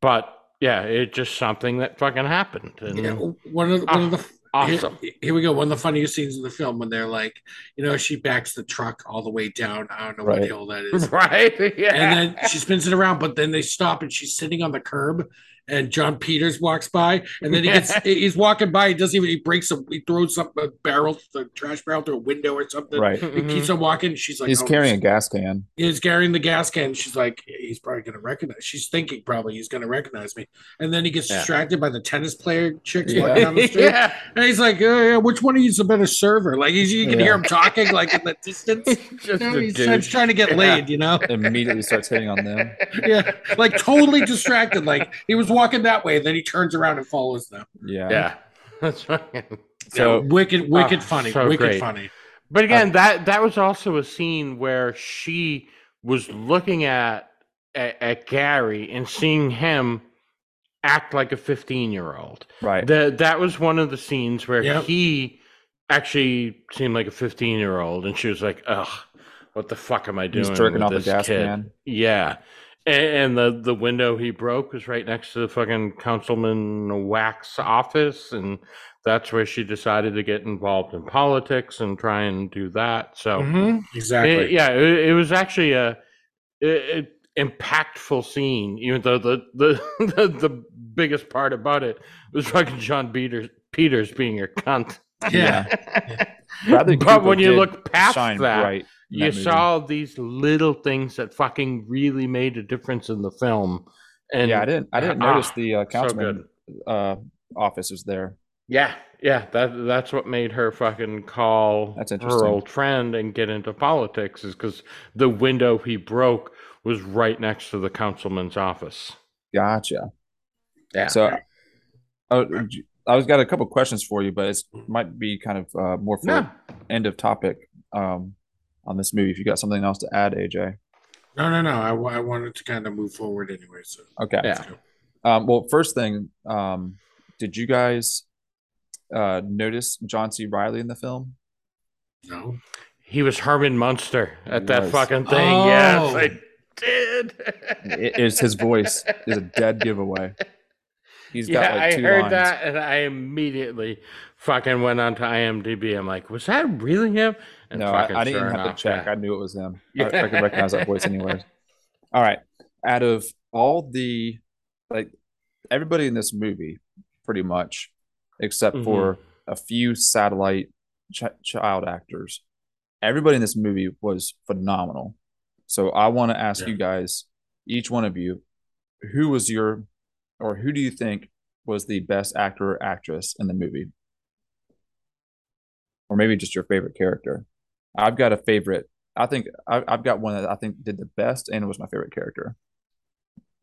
But yeah, it's just something that fucking happened. And Yeah, one of the, one of the ah, awesome. Here, here we go. One of the funniest scenes in the film when they're like, you know, she backs the truck all the way down. I don't know what hill that is. right? Yeah. And then she spins it around, but then they stop and she's sitting on the curb. And Jon Peters walks by, and then he gets he's walking by. He doesn't even he breaks a he throws some a barrel, the trash barrel through a window or something. Right. He keeps on walking. She's like, He's oh, carrying a gas can. He's carrying the gas can. She's like, he's probably gonna recognize. She's thinking probably he's gonna recognize me. And then he gets Yeah. distracted by the tennis player chicks Yeah. walking down the street. yeah. And he's like, uh, yeah, which one of you is a better server? Like, he's, you can Yeah. hear him talking, like in the distance. Just You know, a he's trying, trying to get Yeah. laid, you know? Immediately starts hitting on them. Yeah, like totally distracted. Like he was walking that way, then he turns around and follows them. Yeah. Yeah. That's fucking. So Yeah, wicked, oh, wicked Oh, funny, so wicked great. funny. But again, uh, that that was also a scene where she was looking at at, at Gary and seeing him act like a 15 year old. right. That that was one of the scenes where Yep. he actually seemed like a 15 year old, and she was like, "Ugh, what the fuck am I doing?" He's jerking with off the this gas kid?" can. Yeah. And, and the the window he broke was right next to the fucking councilman Wachs office, and that's where she decided to get involved in politics and try and do that. So Mhm, Exactly. it- yeah, it, it was actually a, a- a impactful scene, even though the the, the the biggest part about it was fucking Jon Peters Peters being a cunt. yeah. Bradley but when you look past shine that, bright in you movie. saw these little things that fucking really made a difference in the film. And yeah, I didn't. I didn't Ah, notice the uh, so councilman uh, office was there. Yeah, yeah, that that's what made her fucking call That's her old friend and get into politics is because the window he broke was right next to the councilman's office. Gotcha. Yeah. So, j- I was got a couple questions for you, but it might be kind of uh, more for No, end of topic um, on this movie. If you got something else to add, AJ. No, no, no. I, I wanted to kind of move forward anyway. So Okay. Yeah. Um, well, first thing, um, did you guys uh, notice John C. Reilly in the film? no. he was Herman Munster at He that was. fucking thing. Yes, Oh. I did. It is his voice is a dead giveaway. He's got yeah, like I heard lines. that, and I immediately fucking went onto IMDb. I'm like, was that really him? And no, I, I didn't sure even have to check. yeah. I knew it was him. I, I could recognize that voice anyways. All right. Out of all the like everybody in this movie, pretty much, except Mhm. for a few satellite ch- child actors, everybody in this movie was phenomenal. So I want to ask Yeah. you guys, each one of you, who was your, or who do you think was the best actor or actress in the movie? Or maybe just your favorite character. I've got a favorite. I think I, I've got one that I think did the best and was my favorite character.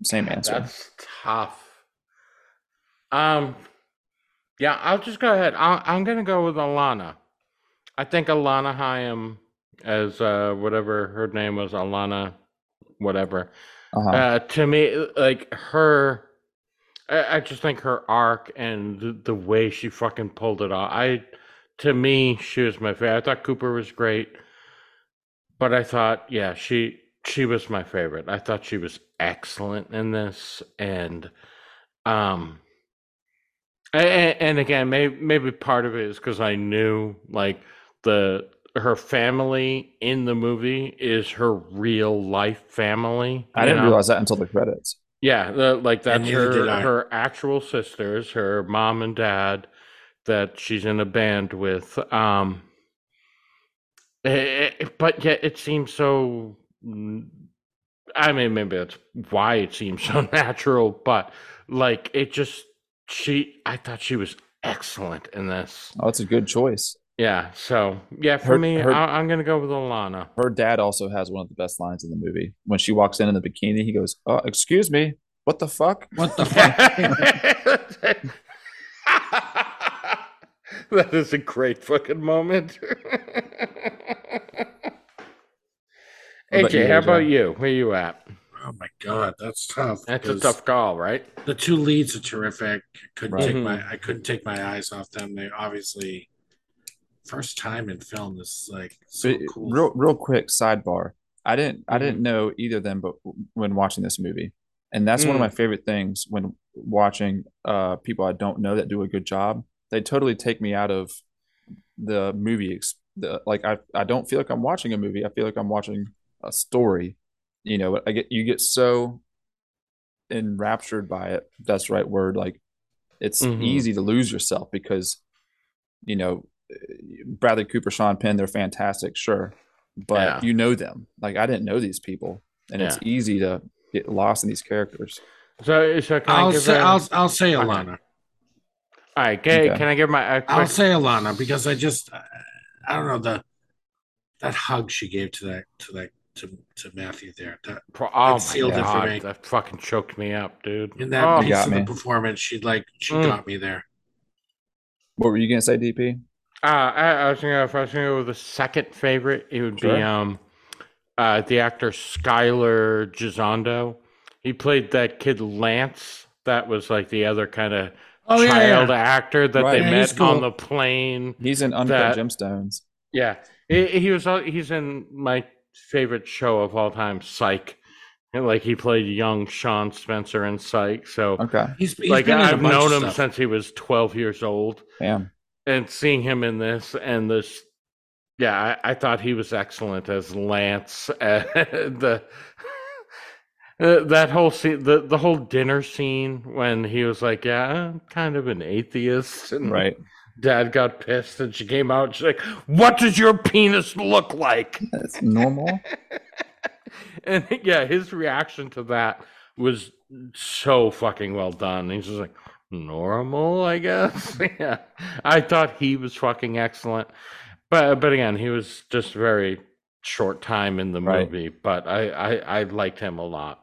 Same answer. That's tough. Um, yeah, I'll just go ahead. I'll, I'm gonna go with Alana. I think Alana Haim, as uh, whatever her name was, Alana, whatever. Uh-huh. Uh, to me, like her, I, I just think her arc and the, the way she fucking pulled it off. I, to me, she was my favorite. I thought Cooper was great, but I thought, yeah, she she was my favorite. I thought she was excellent in this, and um, and, and again, maybe maybe part of it is because I knew like the her family in the movie is her real life family. I didn't know? realize that until the credits. Yeah, the, like that's her her actual sisters, her mom and dad that she's in a band with. Um eh, eh, but yet it seems so I mean maybe that's why it seems so natural, but like it just she I thought she was excellent in this. Oh, it's a good choice. Yeah, so yeah, for Her- me her- I, I'm gonna go with Alana. Her dad also has one of the best lines in the movie. When she walks in in the bikini, he goes, "Oh, excuse me, what the fuck?" What the fuck? that is a great fucking moment. What about AJ, you, how about you? Where you at? oh my god, that's tough. That's a tough call, right? The two leads are terrific. I couldn't Right. take Mhm. my I couldn't take my eyes off them. They obviously first time in film is like so But cool. real, real quick sidebar. I didn't, I Mhm. didn't know either of them, but when watching this movie, and that's one of Mm. my favorite things when watching uh people I don't know that do a good job. They totally take me out of the movie. The, like I, I don't feel like I'm watching a movie. I feel like I'm watching a story. You know, I get you get so enraptured by it. That's the right word. Like it's Mhm. easy to lose yourself because you know Bradley Cooper, Sean Penn, they're fantastic, sure, but Yeah. you know them. Like I didn't know these people, and it's easy to get lost in these characters. So, so can I I'll give say a- I'll I'll say Okay. Alana. All right, can, Okay. can I give my? A I'll say Alana because I just I, I don't know the that hug she gave to that to that to, to Matthew there. That, oh my sealed it for me. that fucking choked me up, dude. in that oh, piece of me. the performance, she like she Mm. got me there. What were you gonna say, DP? Uh, I, I was gonna, if I was gonna go with the second favorite, it would be um, uh, the actor Skylar Gisondo. He played that kid Lance. That was like the other kind of Oh yeah, child yeah. actor that Right. they Yeah, met cool. on the plane. He's in Uncut That- Gemstones. Yeah, he, he was. al- He's in my favorite show of all time, Psych. And like he played young Sean Spencer in Psych. So Okay, He's, he's like been in a I've known him stuff. since he was twelve years old. damn. and seeing him in this and this yeah i, I thought he was excellent as lance uh, the uh, that whole scene the, the whole dinner scene when he was like yeah i'm kind of an atheist and Right. dad got pissed and she came out and she's like what does your penis look like That's normal. and yeah his reaction to that was so fucking well done he's just like normal i guess yeah i thought he was fucking excellent but but again he was just very short time in the Right. movie but I, I i liked him a lot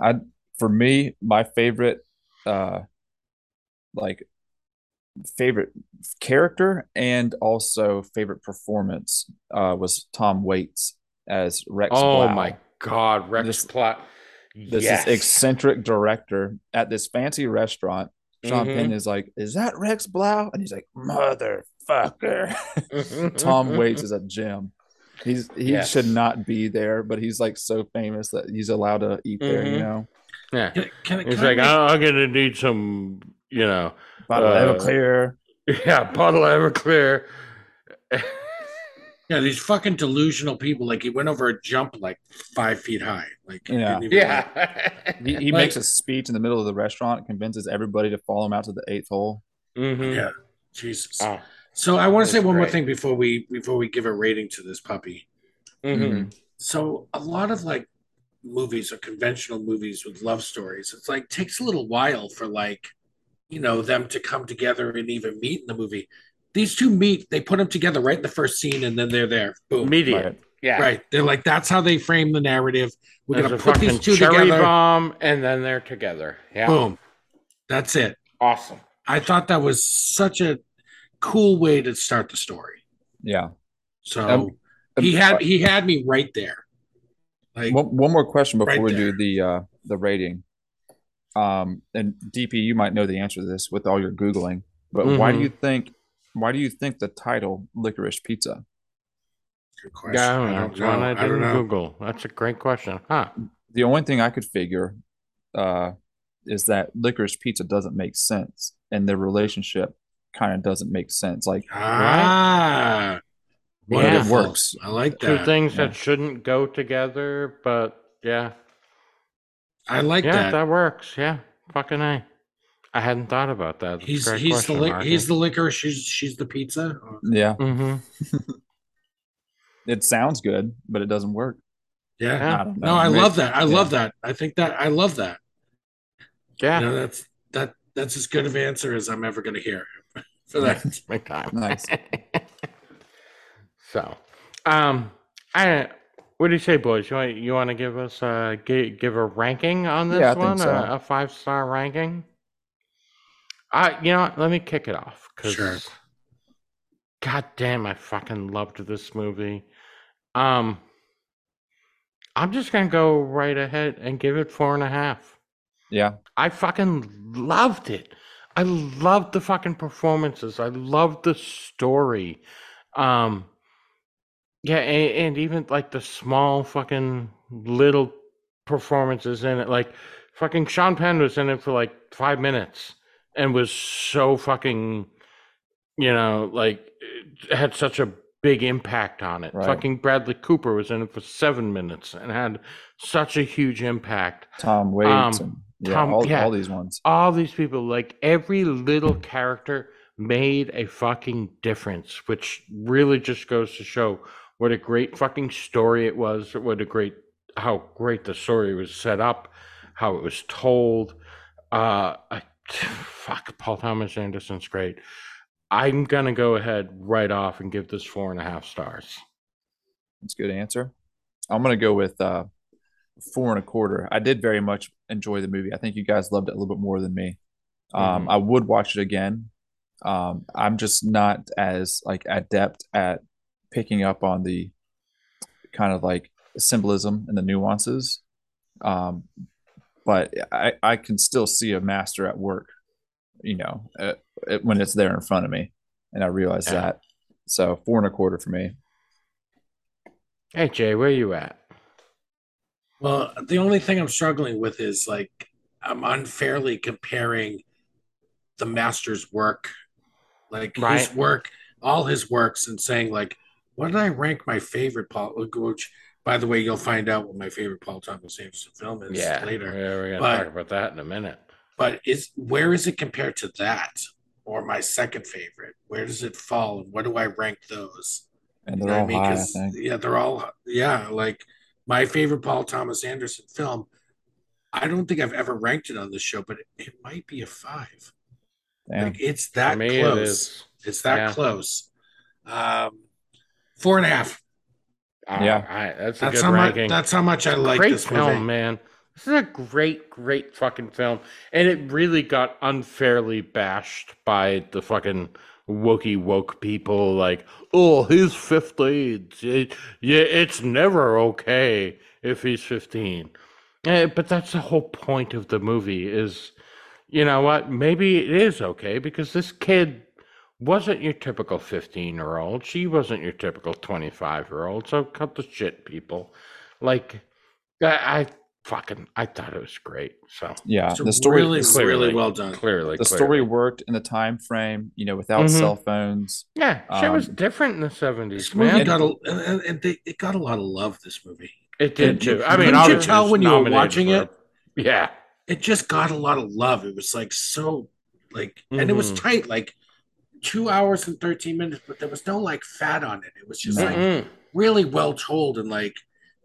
I for me, my favorite uh like favorite character and also favorite performance uh was Tom Waits as Rex oh Blau. my god rex This- plot this yes. is eccentric director at this fancy restaurant. Sean Mhm. Penn is like, "Is that Rex Blau?" And he's like, "Motherfucker." Tom Waits is a gem. He's he Yes. should not be there, but he's like so famous that he's allowed to eat there. You Mhm. know, yeah Can, can, he's can I like make- "I- i'm gonna need some you know bottle Uh, Everclear. Yeah, bottle of Everclear. Yeah, these fucking delusional people. Like he went over a jump like five feet high. Like he Yeah. didn't even, like- Yeah. He, he Like- makes a speech in the middle of the restaurant, convinces everybody to follow him out to the eighth hole. Mhm. yeah. Jesus. Oh. So I want to say That's one more thing before we before we give a rating to this puppy. Mhm. So a lot of like movies or conventional movies with love stories, it's like takes a little while for like, you know, them to come together and even meet in the movie. These two meet, they put them together right in the first scene, and then they're there. Boom. Immediate. Right. Yeah. Right. They're like, that's how they frame the narrative. We're There's gonna put these two cherry together. bomb, and then they're together. Yeah. Boom. That's it. Awesome. I thought that was such a cool way to start the story. Yeah. So Um, he had he had me right there. Like One, one more question before Right we there. do the uh, the rating. Um, and DP, you might know the answer to this with all your googling, but why do Mhm. you think why do you think the title "Licorice Pizza"? good question. Yeah, I don't know. I don't It's one know. I I don't didn't know. Google. That's a great question. Huh. The only thing I could figure uh, is that licorice pizza doesn't make sense, and their relationship kind of doesn't make sense. Like Ah, Yeah. It works. I like Two things yeah. that shouldn't go together, but yeah. I like yeah, that. that. works. Yeah. Fucking A. I hadn't thought about that. That's He's he's question, the li- he's the liquor. She's she's the pizza. yeah, Mhm. it sounds good, but it doesn't work. Yeah. Yeah. I. No, I Maybe- love that. I yeah. love that. I think that I love that. Yeah. You know, that's that that's as good of answer as I'm ever going to hear for that's my time. Nice. so, um, I what do you say, boys? You want you want to give us a give, give a ranking on this Yeah, I think one, so. a, a five star ranking? I you know what? Let me kick it off because Sure. God damn, I fucking loved this movie. Um, I'm just gonna go right ahead and give it four and a half. Yeah, I fucking loved it. I loved the fucking performances. I loved the story. Um yeah, and, and even like the small fucking little performances in it. Like fucking Sean Penn was in it for like five minutes and was so fucking you know, like had such a big impact on it. Right. Fucking Bradley Cooper was in it for seven minutes and had such a huge impact. Tom Waits Um, yeah, Tom- all, yeah. all these ones. all these people, like every little character made a fucking difference, which really just goes to show what a great fucking story it was, what a great how great the story was set up, how it was told. Uh I, fuck Paul Thomas Anderson's great. I'm gonna go ahead right off and give this four and a half stars. That's a good answer. I'm gonna go with uh, four and a quarter. I did very much enjoy the movie. I think you guys loved it a little bit more than me. Um, Mhm. I would watch it again. Um, I'm just not as like adept at picking up on the kind of like symbolism and the nuances. Um, but I, I can still see a master at work, you know, uh, it, when it's there in front of me, and I realize Yeah. that. So four and a quarter for me. Hey Jay, where you at? Well, the only thing I'm struggling with is like I'm unfairly comparing the master's work, like his work, all his works, and saying like, what did I rank my favorite Paul? Which, by the way, you'll find out what my favorite Paul Thomas Anderson film is Yeah, later. We're, we're gonna But- talk about that in a minute. But is where is it compared to that or my second favorite? Where does it fall, and what do I rank those? And they're know all I mean? high, I 'Cause, think. Yeah, they're all yeah. Like my favorite Paul Thomas Anderson film. I don't think I've ever ranked it on this show, but it, it might be a five. Damn. Like it's that me, close. it is. It's that Yeah. close. Um, four and a half. All Yeah. right, that's a That's good how much. ranking. That's how much I like great this film, movie. man. This is a great, great fucking film, and it really got unfairly bashed by the fucking wokey woke people. Like, oh, he's fifteen. It- yeah, it's never okay if he's fifteen. Eh, but that's the whole point of the movie. Is you know what? Maybe it is okay because this kid wasn't your typical 15 year old. She wasn't your typical 25 year old. So cut the shit, people. Like, I, I fucking I thought it was great. So Yeah, It's the story really, the, Clearly. really well done. clearly the clearly. story worked in the time frame. You know, without Mhm. cell phones. Yeah, shit was um, different in the seventies, man. got a and, and- and they, it got a lot of love. This movie, it did Couldn't too. I mean, couldn't you obviously tell when you were watching for- it? Yeah, it just got a lot of love. It was like so, like, and it was Mhm. tight, like two hours and thirteen minutes, but there was no like fat on it. It was just like Mm-mm. really well told and like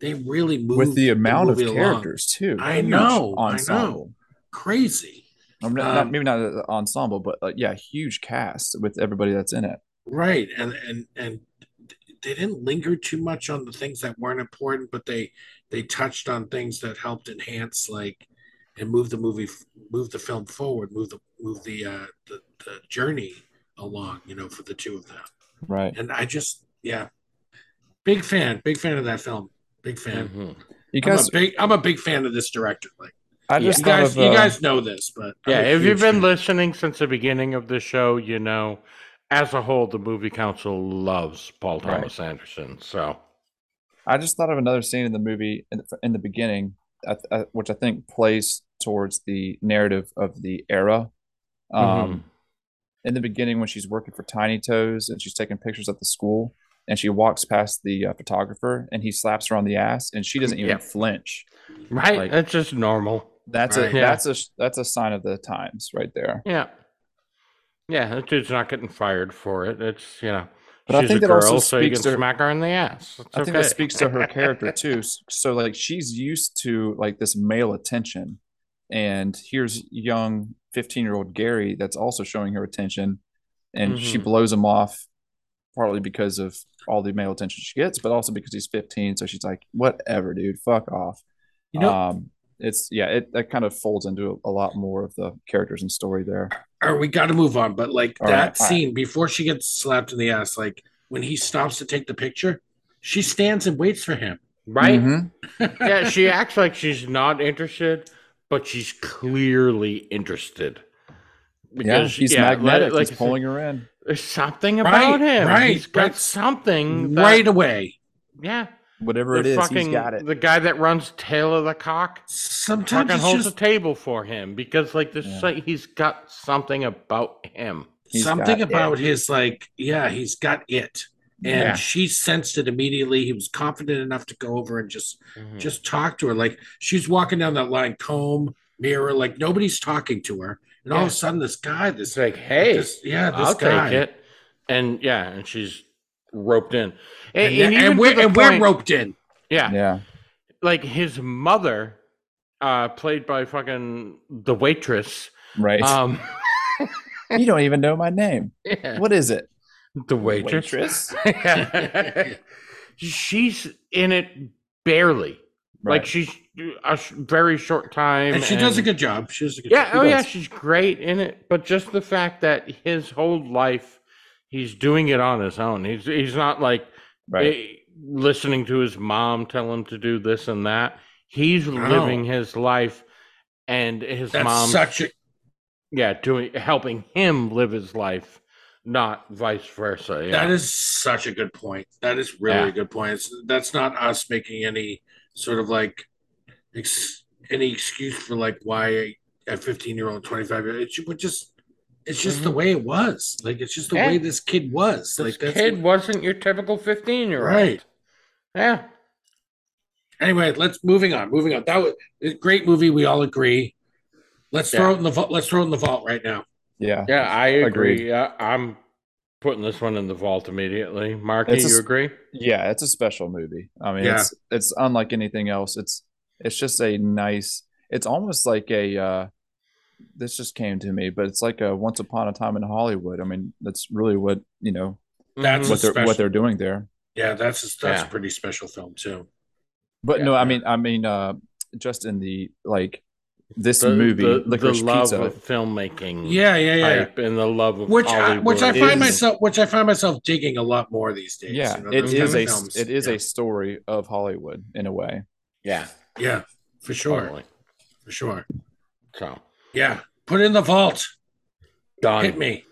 they really moved with the amount of movie along. characters too. I know, I know. crazy, mean, not, Um, maybe not an ensemble, but like, yeah, huge cast with everybody that's in it. right? And and and they didn't linger too much on the things that weren't important, but they they touched on things that helped enhance like and move the movie move the film forward move the move the uh the, the journey along you know for the two of them Right. and i just yeah big fan big fan of that film big fan Mhm. You I'm guys, a big i'm a big fan of this director like I just you guys of, you uh, guys know this but Yeah, if you've been fan. listening since the beginning of the show, you know, as a whole, the movie council loves Paul Right. Thomas Anderson. So I just thought of another scene in the movie in the, in the beginning, uh, uh, which I think plays towards the narrative of the era. Um, Mhm. In the beginning, when she's working for Tiny Toes and she's taking pictures at the school, and she walks past the uh, photographer and he slaps her on the ass, and she doesn't even Yep. flinch. right, Like- that's just normal. That's Right. a Yeah. that's a that's a sign of the times right there. Yeah, yeah, that dude's not getting fired for it. It's you know, But I she's think a that girl, also so you can speaks to- smack her in the ass. It's I think that speaks to her character too. So like she's used to like this male attention, and here's young 15 year old Gary that's also showing her attention, and she Mhm. blows him off partly because of all the male attention she gets, but also because he's 15. So she's like, whatever, dude, fuck off. you know um, it's yeah, it that kind of folds into a, a lot more of the characters and story there. or we got to move on but like All that right, all right. scene before she gets slapped in the ass like when he stops to take the picture she stands and waits for him right? Mhm. yeah, she acts like she's not interested, but she's clearly interested. Yeah, he's yeah, magnetic. like- like he's pulling her in. There's something Right, about him. right, He's got right. something. That, right away Yeah. Whatever The it is, fucking he's got it. the guy that runs Tail of the Cock sometimes fucking it's holds just a table for him because like this Yeah. like, he's got something about him. He's something got about his like yeah he's got it and Yeah. she sensed it immediately he was confident enough to go over and just Mhm. just talk to her like she's walking down that line comb mirror like nobody's talking to her and all of a sudden this guy this It's like, hey, this, yeah this I'll guy take it. And yeah, and she's roped in. and, And, and and we're, the and we're roped in Yeah, Yeah. like his mother, uh, played by fucking the waitress. Right. Um, you don't even know my name. yeah, What is it? the waitress. Waitress? she's in it barely. Like she's a very short time, and she does a good job she does a good Yeah, job oh yeah, she's great in it. But just the fact that his whole life, he's doing it on his own. He's he's not like right. eh, listening to his mom tell him to do this and that. He's No. living his life, and his that's mom, such a yeah, doing helping him live his life, not vice versa. Yeah, That is such a good point. That is really Yeah. a good point. It's, that's not us making any sort of like ex, any excuse for like why a 15 year old, 25 year old. It would just, it's just the Mhm. way it was. Like, it's just the Yeah. way this kid was. this like, this kid what- wasn't your typical fifteen-year-old. right. Yeah. Anyway, let's moving on. Moving on. That was a great movie. We all agree. Let's throw it in the vault. Let's throw it in the vault right now. Yeah. Yeah, I Agreed. agree. Yeah, I'm putting this one in the vault immediately. Marky, It's a you agree? Yeah, it's a special movie. I mean, Yeah. it's it's unlike anything else. It's it's just a nice. It's almost like a. uh This just came to me, but it's like a Once Upon a Time in Hollywood. I mean, that's really what you know That's what they're special. what they're doing there. Yeah, that's a, that's Yeah. a pretty special film too. But Yeah. no, I mean, I mean, uh just in the like this the, movie, the, the Licorice love Pizza. of filmmaking, Yeah, yeah, yeah. type and the love of which I, which I find is- myself which I find myself digging a lot more these days. yeah, you know, it those is kind a films. it is yeah. a story of Hollywood in a way. yeah, yeah, for sure, totally. for sure. So Yeah, put it in the vault. done. Hit me.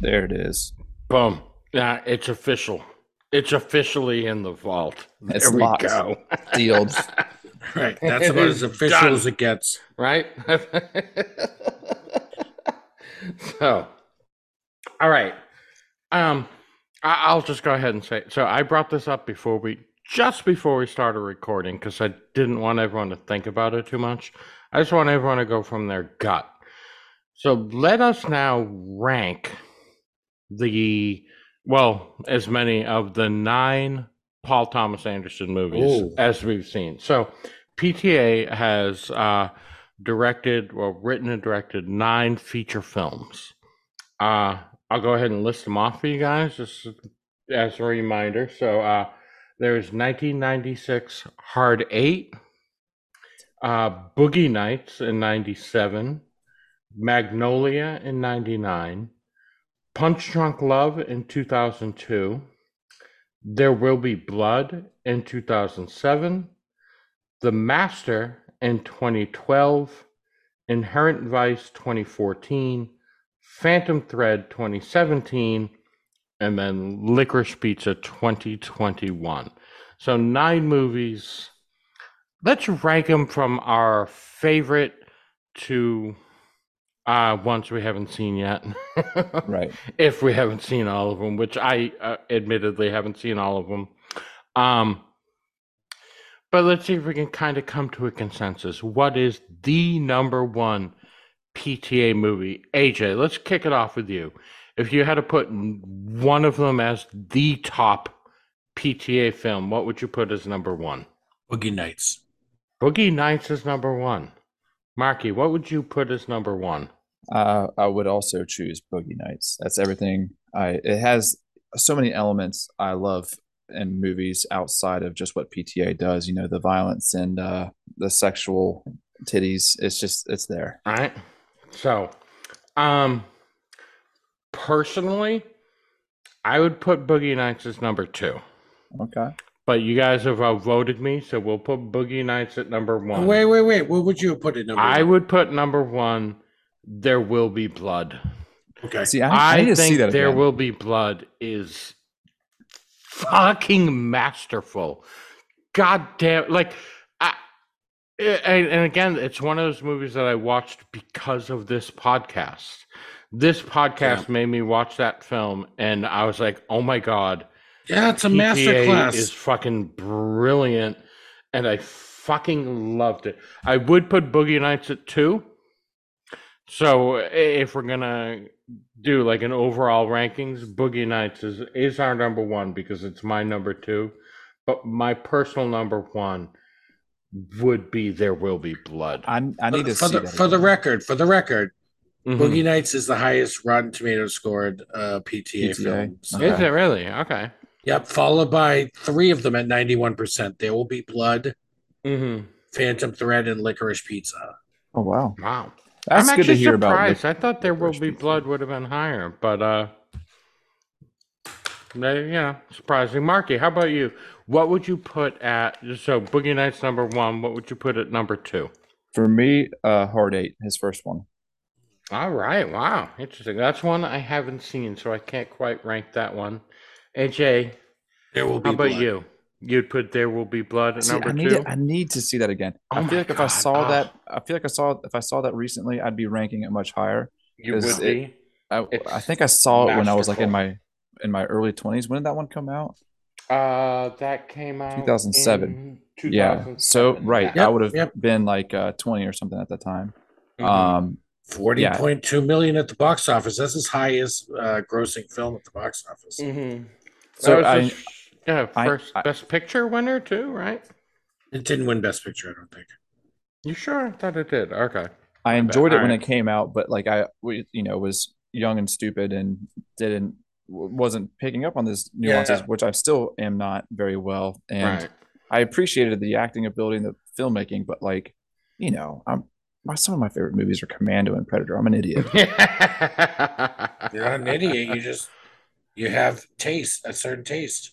There it is. Boom. Yeah, it's official. It's officially in the vault. It's there we locked. go. Sealed. Right. That's about as official done. as it gets. right? so, all right. Um, I- I'll just go ahead and say. So I brought this up before we, just before we started recording, because I didn't want everyone to think about it too much. I just want everyone to go from their gut. So let us now rank the well, as many of the nine Paul Thomas Anderson movies Ooh. as we've seen. So PTA has uh, directed, well, written and directed nine feature films. Uh, I'll go ahead and list them off for you guys just as a reminder. So uh, there's 1996 Hard Eight, uh, Boogie Nights in 97, Magnolia in 99, Punch Drunk Love in 2002, There Will Be Blood in 2007, The Master in 2012, Inherent Vice 2014, Phantom Thread 2017, and then Licorice Pizza 2021. So nine movies. Let's rank them from our favorite to uh, ones we haven't seen yet. Right. if we haven't seen all of them, which I uh, admittedly haven't seen all of them. Um, but let's see if we can kind of come to a consensus. What is the number one PTA movie? AJ, let's kick it off with you. If you had to put one of them as the top PTA film, what would you put as number one? Boogie Nights. Boogie Nights is number one. Marky, what would you put as number one? Uh, I would also choose Boogie Nights. That's everything. I it has so many elements I love in movies outside of just what PTA does. You know, the violence and uh, the sexual titties. It's just it's there. All right. So, um, personally, I would put Boogie Nights as number two. Okay. But you guys have outvoted me, so we'll put Boogie Nights at number one. Wait, wait, wait. What would you put it number? I one? would put number one. There will be blood. Okay. See, I, I I, think see that There again. Will Be Blood is fucking masterful. God damn, like, I, and, and again, it's one of those movies that I watched because of this podcast. This podcast made me watch that film, and I was like, "Oh my god, Yeah, it's a PTA master class. is fucking brilliant," and I fucking loved it. I would put Boogie Nights at two. So if we're gonna do like an overall rankings, Boogie Nights is is our number one because it's my number two. But my personal number one would be There Will Be Blood. I, I need to for see the, that for the record, for the record, Mhm. Boogie Nights is the highest Rotten Tomatoes scored uh, PTA, PTA. film. Okay. Is it really? Okay. Yep, followed by three of them at ninety-one percent. There will be blood, Mm-hmm. Phantom Thread, and Licorice Pizza. Oh wow, Wow. That's I'm good to actually hear about. surprised. Lic- I thought There Will Be Blood would have been higher, but uh, they- yeah, surprising. Marky, how about you? What would you put at so Boogie Nights number one? What would you put at number two? For me, uh, Hard Eight, his first one. All right, wow, interesting. That's one I haven't seen, so I can't quite rank that one. AJ, There will be how about blood. you? You'd put There Will Be Blood at See, number I need two. to, I need to see that again. Oh I my feel like if I saw oh. that, I feel like I saw if I saw that recently, I'd be ranking it much higher. you would it- be. I, I think I saw it when I was like in my in my early twenties. When did that one come out? Uh, that came out 2007. in Yeah. So right, Yep, I would have yep. been like uh, twenty or something at that time. Mhm. Um, Forty point two million at the box office. That's his highest uh, grossing film at the box office. Mm-hmm. So So I- I, yeah, I- first I- best picture winner too, right? It didn't win Best Picture, I don't think. You sure? I thought it did. Okay. I enjoyed it when Alright. it came out, but like I, we, you know, was young and stupid and didn't w- wasn't picking up on these nuances, Yeah. which I still am not very well. And right. I appreciated the acting ability and the filmmaking, but like, you know, I'm my some of my favorite movies are Commando and Predator. I'm an idiot. You're not an idiot. You just you have taste, a certain taste.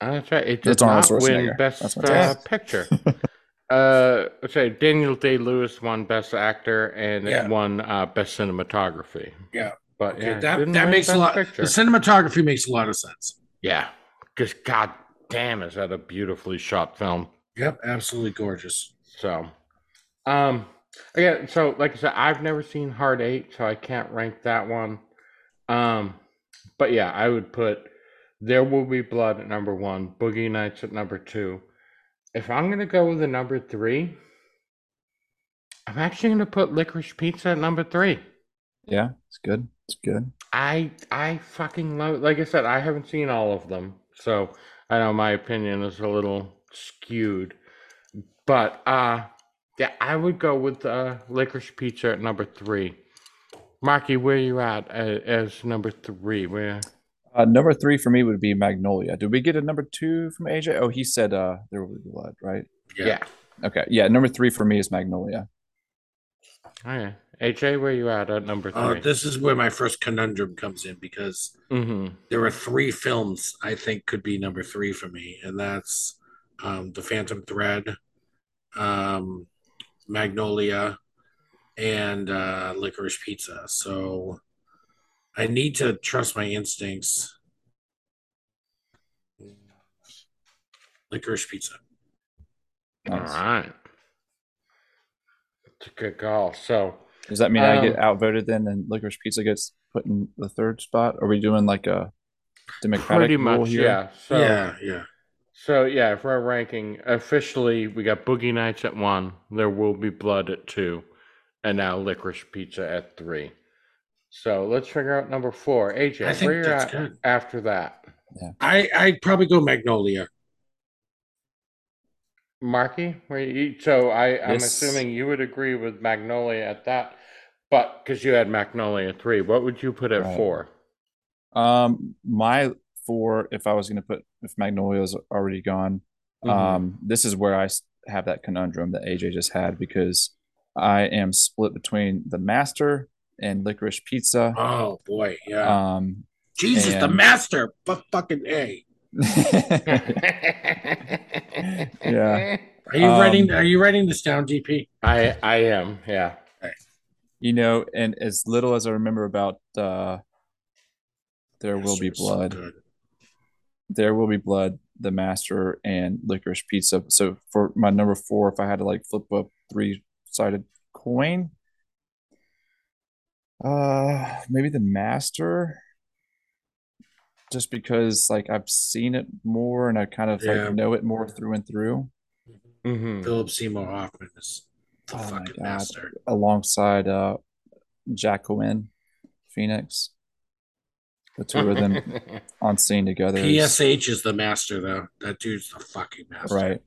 That's right. It did That's Arnold not win best uh, picture. uh, sorry, Daniel Day Lewis won best actor and it won uh, best cinematography. Yeah. But Okay, yeah, that that makes a lot. Picture. The cinematography makes a lot of sense. Yeah, because god damn, is that a beautifully shot film? Yep, absolutely gorgeous. So, um, again, so like I said, I've never seen Hard Eight, so I can't rank that one. Um, but yeah, I would put There Will Be Blood at number one, Boogie Nights at number two. If I'm gonna go with the number three, I'm actually gonna put Licorice Pizza at number three. Yeah, it's good. It's good. I I fucking love. it. Like I said, I haven't seen all of them, so I know my opinion is a little skewed. But uh, yeah, I would go with uh, licorice pizza at number three. Marky, where you at uh, as number three? Where? Uh, number three for me would be Magnolia. Did we get a number two from AJ? Oh, he said uh, there will be blood, right? Yeah. Okay. Yeah, number three for me is Magnolia. Okay. AJ, where you at at number Uh, three? this is where my first conundrum comes in because mm-hmm. there are three films I think could be number three for me, and that's um, The Phantom Thread, um, Magnolia, and uh, Licorice Pizza. So I need to trust my instincts. Licorice Pizza. All Nice. right. It's a good call. So Does that mean I get Um, outvoted then, and Licorice Pizza gets put in the third spot? Are we doing like a democratic pretty rule much, here? yeah. So yeah, yeah. So yeah, if we're ranking officially, we got Boogie Nights at one, There Will Be Blood at two, and now Licorice Pizza at three. So let's figure out number four. AJ, I think where you that's at good. after that? I I'd probably go Magnolia. Marky, where you, so I, I'm Yes. assuming you would agree with Magnolia at that, but because you had Magnolia at three, what would you put at Right. four? Um, my four, if I was going to put, if Magnolia's already gone, Mhm. um, this is where I s- have that conundrum that AJ just had because I am split between the Master and Licorice Pizza. Oh boy, yeah. Um, Jesus, the master. Fuck fucking A. Yeah. Are you Um, writing are you writing this down, DP? I I am, yeah. you know, and as little as I remember about uh, There Will Be Master's so Blood. There Will Be Blood, The Master, and Licorice Pizza. So for my number four, if I had to like flip a three sided coin, uh, maybe The Master. Just because like I've seen it more and I kind of Yeah. like know it more through and through, hmm Philip Seymour Hoffman is the Oh fucking master. alongside uh Jacqueline Phoenix. The two of them on scene together. is- PSH is the master though. That dude's the fucking master. Right.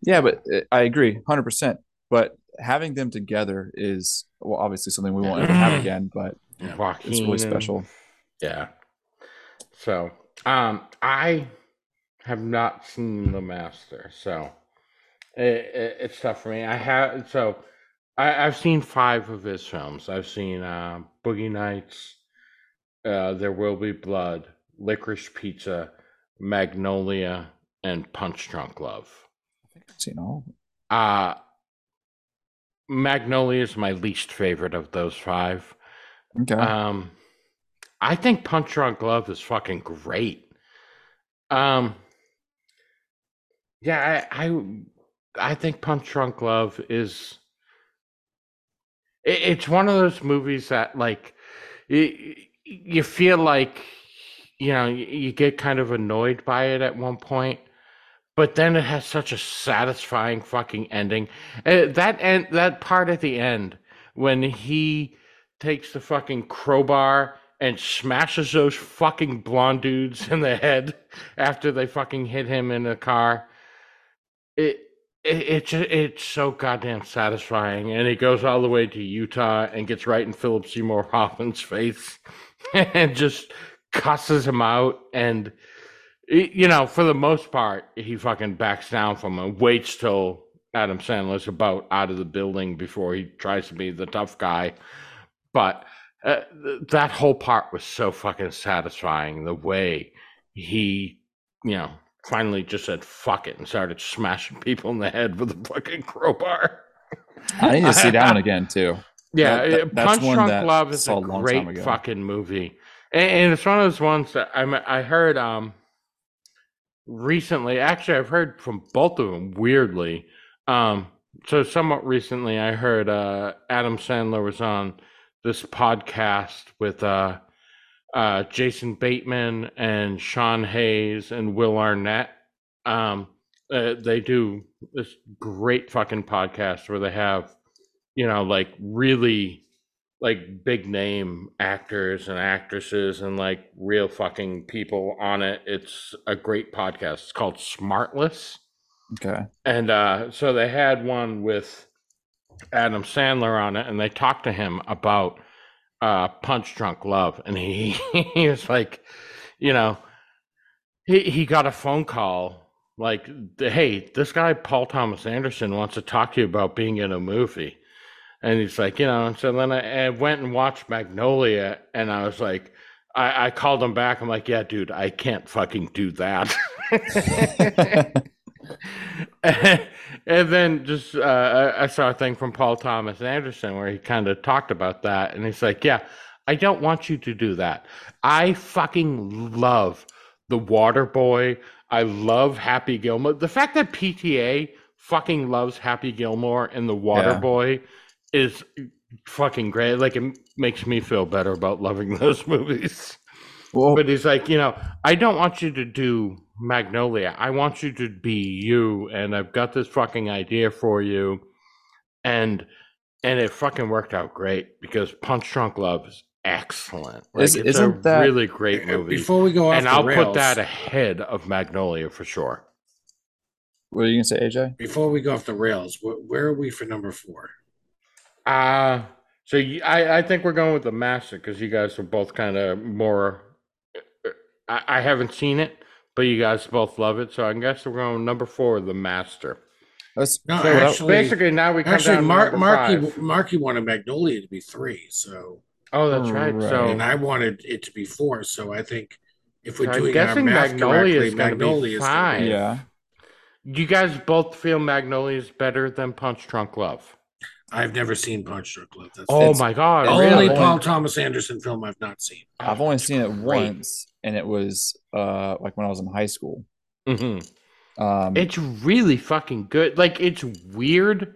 Yeah, but uh, I agree 100%. But having them together is, well, obviously something we won't ever have again, but Yeah. Joaquin it's really and- special. Yeah. So, um, I have not seen The Master, so it, it, it's tough for me. I have so I, I've seen five of his films. I've seen uh, Boogie Nights, uh, There Will Be Blood, Licorice Pizza, Magnolia, and Punch Drunk Love. I think I've seen all. of. Uh Magnolia is my least favorite of those five. Okay. Um, I think Punch Drunk Love is fucking great. Um, yeah, I, I, I think Punch Drunk Love is. It, it's one of those movies that, like, you, you feel like, you know, you, you get kind of annoyed by it at one point, but then it has such a satisfying fucking ending. Uh, that end, that part at the end when he takes the fucking crowbar and smashes those fucking blonde dudes in the head after they fucking hit him in the car. It it it's it's so goddamn satisfying, and he goes all the way to Utah and gets right in Philip Seymour Hoffman's face and just cusses him out and you know for the most part he fucking backs down from him waits till adam sandler's about out of the building before he tries to be the tough guy but uh, th- that whole part was so fucking satisfying the way he you know finally just said fuck it and started smashing people in the head with a fucking crowbar I need to see that one again, too. yeah, That- that- Punch Drunk Love is a a great fucking movie, and, and it's one of those ones that I I heard. Um, recently, actually, I've heard from both of them. Weirdly, um, so somewhat recently, I heard uh, Adam Sandler was on this podcast with uh, uh, Jason Bateman and Sean Hayes and Will Arnett. Um, uh, they do this great fucking podcast where they have, you know, like really like big name actors and actresses and like real fucking people on it. It's a great podcast. It's called Smartless. Okay. And uh, so they had one with Adam Sandler on it, and they talked to him about uh, Punch Drunk Love, and he he was like, you know, he he got a phone call like, hey, this guy Paul Thomas Anderson wants to talk to you about being in a movie, and he's like, you know, and so then I, I went and watched Magnolia, and I was like. I, I called him back. I'm like, yeah, dude, I can't fucking do that. and then just uh, I saw a thing from Paul Thomas Anderson where he kind of talked about that, and he's like, "Yeah, I don't want you to do that. I fucking love the Water Boy. I love Happy Gilmore. The fact that PTA fucking loves Happy Gilmore and the Water Yeah. Boy is fucking great. Like it makes me feel better about loving those movies." Well, But he's like, you know, I don't want you to do Magnolia. I want you to be you, and I've got this fucking idea for you, and and it fucking worked out great because Punch Drunk Love is excellent. Like, Is- it's isn't a that- really great uh, movie, Before we go off and the I'll rails, put that ahead of Magnolia for sure. what are you gonna say, AJ? before we go off the rails, wh- where are we for number four? Uh so you, I I think we're going with the Master because you guys are both kind of more. I, I haven't seen it, but you guys both love it, so I guess we're going number four, the Master. Let's No, So actually, basically, now we come actually, down to Mark, number Marky, five. Marky wanted Magnolia to be three, so Oh, that's right. Right. So and I wanted it to be four. So I think if we're I'm doing our guessing math Magnolia correctly, is gonna be Magnolia is gonna be- five. yeah. Do you guys both feel Magnolia is better than Punch Drunk Love. I've never seen Punch Drunk Love. That's Oh my god! it's only really? Paul Thomas Anderson film I've not seen. I've only seen it Great. once, and it was uh like when I was in high school. Mhm. Um, It's really fucking good. Like it's weird.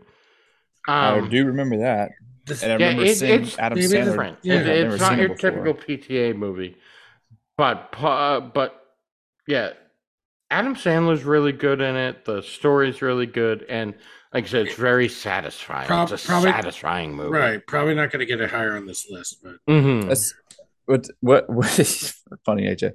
I Um, do remember that, and I yeah, remember it- seeing it's Adam maybe Sandler. different. Yeah, It- it's not seen it your before. typical PTA movie, but uh, but yeah, Adam Sandler's really good in it. The story's really good, and like I said, it's very satisfying. Prob- it's a probably- satisfying movie, right, probably not going to get it higher on this list, but Mhm. That's what what what is funny, AJ.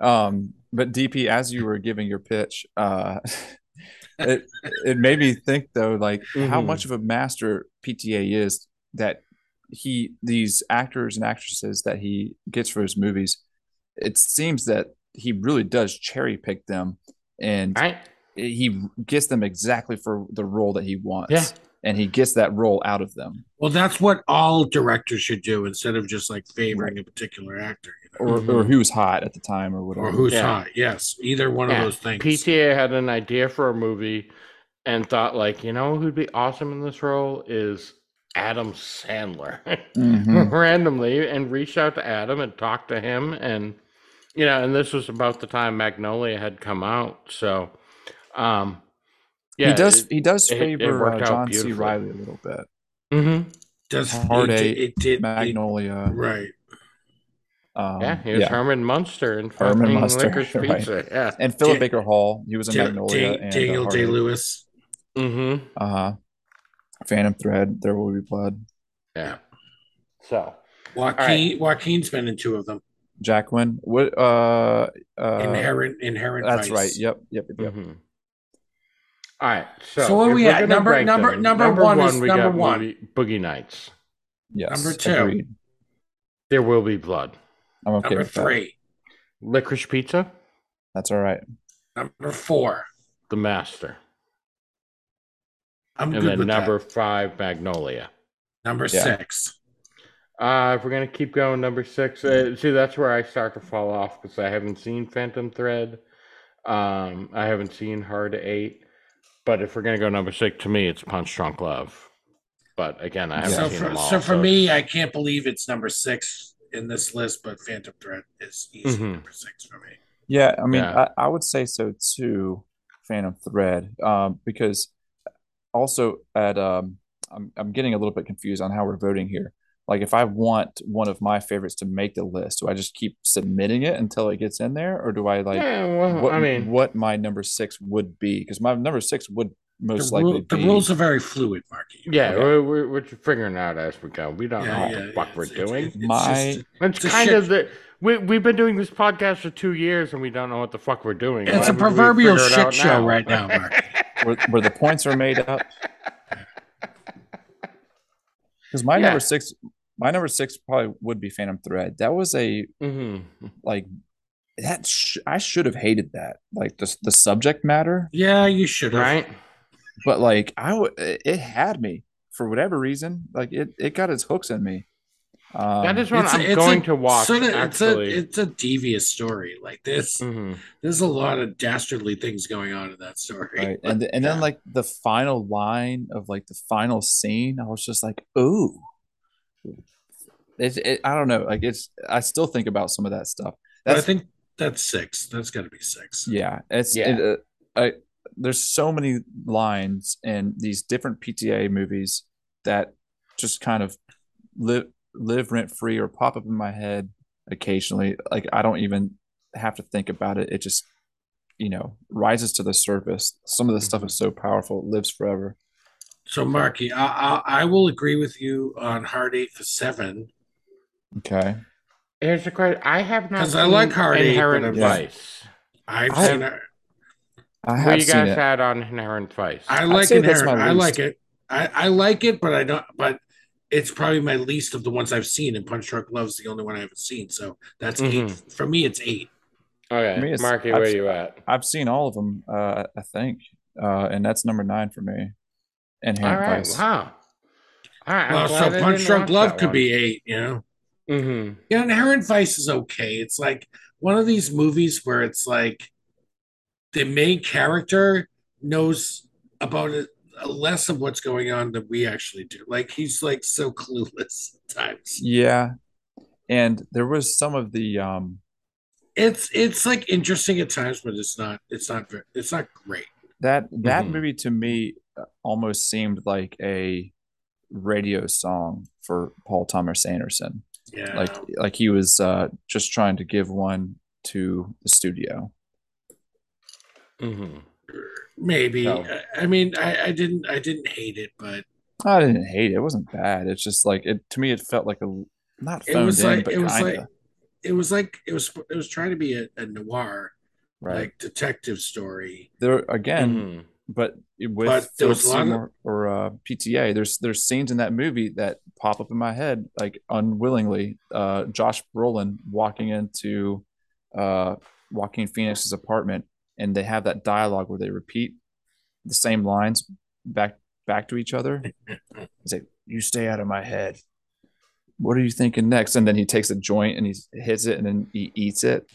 Um, but DP, as you were giving your pitch, uh, it it made me think though, like how Mhm. much of a master PTA is that he these actors and actresses that he gets for his movies. It seems that he really does cherry pick them, and Right? He gets them exactly for the role that he wants. Yeah. And he gets that role out of them. well, that's what all directors should do instead of just like favoring a particular actor, you know, Or, or who's hot at the time or whatever. or who's Yeah. hot. Yes, either one of those things. PTA had an idea for a movie and thought, like, you know who'd be awesome in this role is Adam Sandler. Mhm. Randomly, and reached out to Adam and talked to him. And, you know, and this was about the time Magnolia had come out. So, um, yeah. he does. it- he does it- it favor uh, John C. Reilly a little bit. mhm. Does Hard it, Eight, did- it did it- Magnolia. right? Um, Yeah, he was Herman Munster in Herman Munster, Licorice right. Pizza. Yeah. and Philip Ja- Baker Hall. He was in Da- Magnolia Da- and Daniel uh, Day Lewis. Mm-hmm. Uh-huh. Phantom Thread. There will be blood. Yeah. So, Joaquin Joaquin's been in two of them. Jacqueline. What? Uh, uh, inherent inherent. That's Vice. right. Yep. Yep. Yep. yep. All right. So, So what if we at? Number- rank number- them, number one is we number got one. movie- Boogie Nights. Yes. Number two. Agreed. There will be blood. I'm okay Number with that. three. Licorice Pizza. That's all right. Number four. The Master. I'm and good then with number that. five, Magnolia. Number Yeah. six. Uh, if we're gonna keep going, number six. Uh, see, that's where I start to fall off because I haven't seen Phantom Thread. Um, I haven't seen Hard Eight. But if we're gonna go number six, to me, it's Punch Drunk Love. But again, I haven't So seen for, them all. so for me, I can't believe it's number six in this list, but Phantom Thread is easy Mhm. number six for me. Yeah, I mean, Yeah. I, I would say so too, Phantom Thread, um, because also at um, I'm I'm getting a little bit confused on how we're voting here. Like, if I want one of my favorites to make the list, do I just keep submitting it until it gets in there, or do I like yeah, well, what I mean, what my number six would be? Because my number six would most the, likely rule- the rules are very fluid, Marky. yeah, okay. we're, we're, we're figuring out as we go. We don't know Yeah, what yeah, the fuck yeah, we're it's- it's- doing. it's My- just- It's it's kind shit- of the we we've been doing this podcast for two years and we don't know what the fuck we're doing. It's Why a proverbial it shit show now? right now, Mark. where, where the points are made up. Because my Yeah. number six, my number six probably would be Phantom Thread. That was a Mhm. like that. Sh- I should have hated that, like the the subject matter. Yeah, you should have. Right? But like I would, it had me for whatever reason. Like it, it got its hooks in me. Um, that is what It's a- I'm it's going a to watch. Sort of, it's a actually. it's a devious story. Like this, Mhm. there's a lot of dastardly things going on in that story. right, and and then Yeah. like the final line of like the final scene, I was just like, ooh. It, it, I don't know. Like it's, I still think about some of that stuff. But I think that's six. That's got to be six. Yeah, it's Yeah. It, uh, I, there's so many lines in these different PTA movies that just kind of live live rent free or pop up in my head occasionally. Like I don't even have to think about it. It just you know rises to the surface. Some of the stuff is so powerful; it lives forever. So, Marky, I, I I will agree with you on Hard Eight for seven. Okay, Here's the question: I have not 'Cause I like Hard Eight, Inherent but I'm- Vice. I've I- seen it. I What you seen guys it. had on Inherent Vice? I like Inherent. I like it. I, I like it, but I don't. But it's probably my least of the ones I've seen. And Punch Drunk Love's the only one I haven't seen. So that's Mhm. eight for me. It's eight. okay, me, it's- Marky, I've- where you at? I've seen all of them. Uh, I think, uh, and that's number nine for me. And All right, Vice. wow. All right, Well, so Punch Drunk Love could be eight. You know. Mm-hmm. Yeah, Inherent Vice is okay. It's like one of these movies where it's like the main character knows about it less of what's going on than we actually do. Like he's like so clueless at times. Yeah, and there was some of the um It's it's like interesting at times, but it's not it's not it's not great. that that Mhm. movie to me almost seemed like a radio song for Paul Thomas Anderson. Yeah, Like like he was uh just trying to give one to the studio. hmm maybe. So- I, I mean, I, I didn't I didn't hate it, but I didn't hate it. It wasn't bad. It's just like it to me it felt like a not it phoned was in, like but it was kinda, like it was like it was it was trying to be a, a noir right. like detective story. there again, Mhm. But with But there Philip was a lot of- Seymour or uh, PTA, there's there's scenes in that movie that pop up in my head like unwillingly. Uh, Josh Brolin walking into uh, Joaquin Phoenix's apartment, and they have that dialogue where they repeat the same lines back back to each other. He's like, "You stay out of my head." What are you thinking next? And then he takes a joint and he hits it, and then he eats it.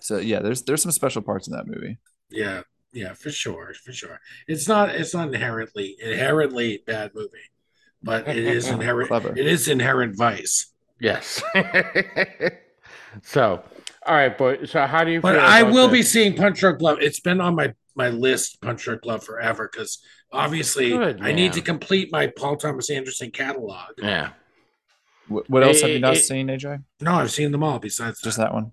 So yeah, there's there's some special parts in that movie. Yeah, yeah, for sure, for sure. It's not it's not inherently inherently bad movie, but it is inherent. Clever. It is inherent vice. Yes. so, all right, boy. So, how do you? But feel I will this? be seeing Punch Drunk Love. It's been on my my list, Punch Drunk Love, forever because obviously Good, I need to complete my Paul Thomas Anderson catalog. Yeah. What, what else have you not it- seen, AJ? No, I've seen them all. Besides Just that. that one.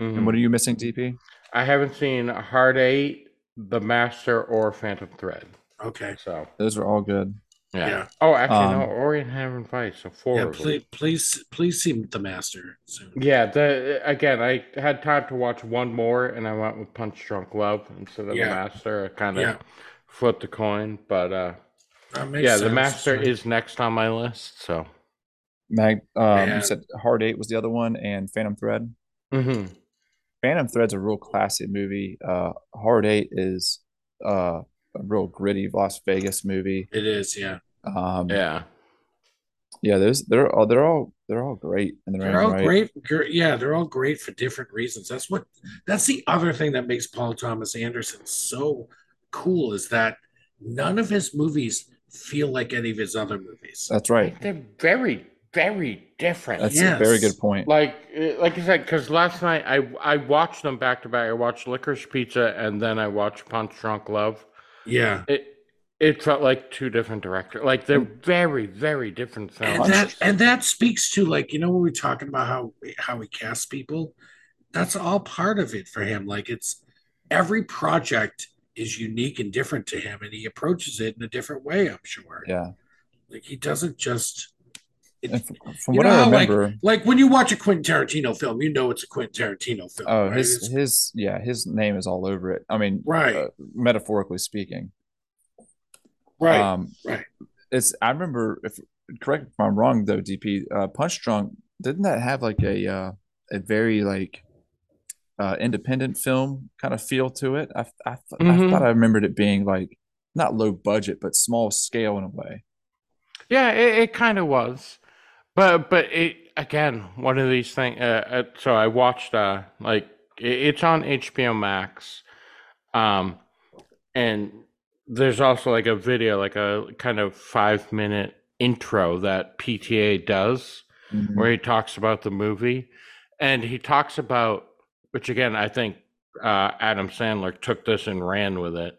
Mhm. And what are you missing, DP? I haven't seen Hard Eight, The Master, or Phantom Thread. Okay. So, Those are all good. yeah. Yeah. Oh, actually, no. Um, Inherent Vice. So four. Yeah, of them. please, please, please see the master soon. Yeah, the again, I had time to watch one more, and I went with Punch Drunk Love instead of Yeah. the Master. I kind of Yeah, flipped the coin, but uh, that makes yeah, the sense. Master is next on my list. So, Mag, um, Man. you said Hard Eight was the other one, and Phantom Thread. hmm Phantom Thread's a real classic movie. Uh, Hard Eight is uh, a real gritty Las Vegas movie. It is. Yeah, Um, yeah, yeah. There's they're all they're all they're all great in their they're own all right. great. gr- Yeah, they're all great for different reasons. That's what. That's the other thing that makes Paul Thomas Anderson so cool is that none of his movies feel like any of his other movies. That's right. they're very, very different. That's a very good point. like uh, like I said, because last night I I watched them back to back. I watched Licorice Pizza and then I watched Punch Drunk Love. Yeah. It it felt like two different directors. Like they're very very different films. And that and that speaks to like, you know, when we're talking about how how he casts people, that's all part of it for him. Like it's every project is unique and different to him and he approaches it in a different way, I'm sure. Yeah. Like he doesn't just it- from, from what know I how, like- remember, like when you watch a Quentin Tarantino film, you know it's a Quentin Tarantino film. oh, right? his It's- his yeah, his name is all over it. I mean, right, uh, metaphorically speaking. right, Um, right. It's I remember if correct if I'm wrong though, DP. Uh, Punch Drunk didn't that have like a uh, a very like uh, independent film kind of feel to it? I I, th- I Mhm. thought I remembered it being like not low budget but small scale in a way. Yeah, it, it kind of was, but but it again one of these things. Uh, uh, so I watched uh like it, it's on HBO Max, um, and there's also like a video, like a kind of five minute intro that PTA does Mhm. where he talks about the movie, and he talks about which again I think uh, Adam Sandler took this and ran with it.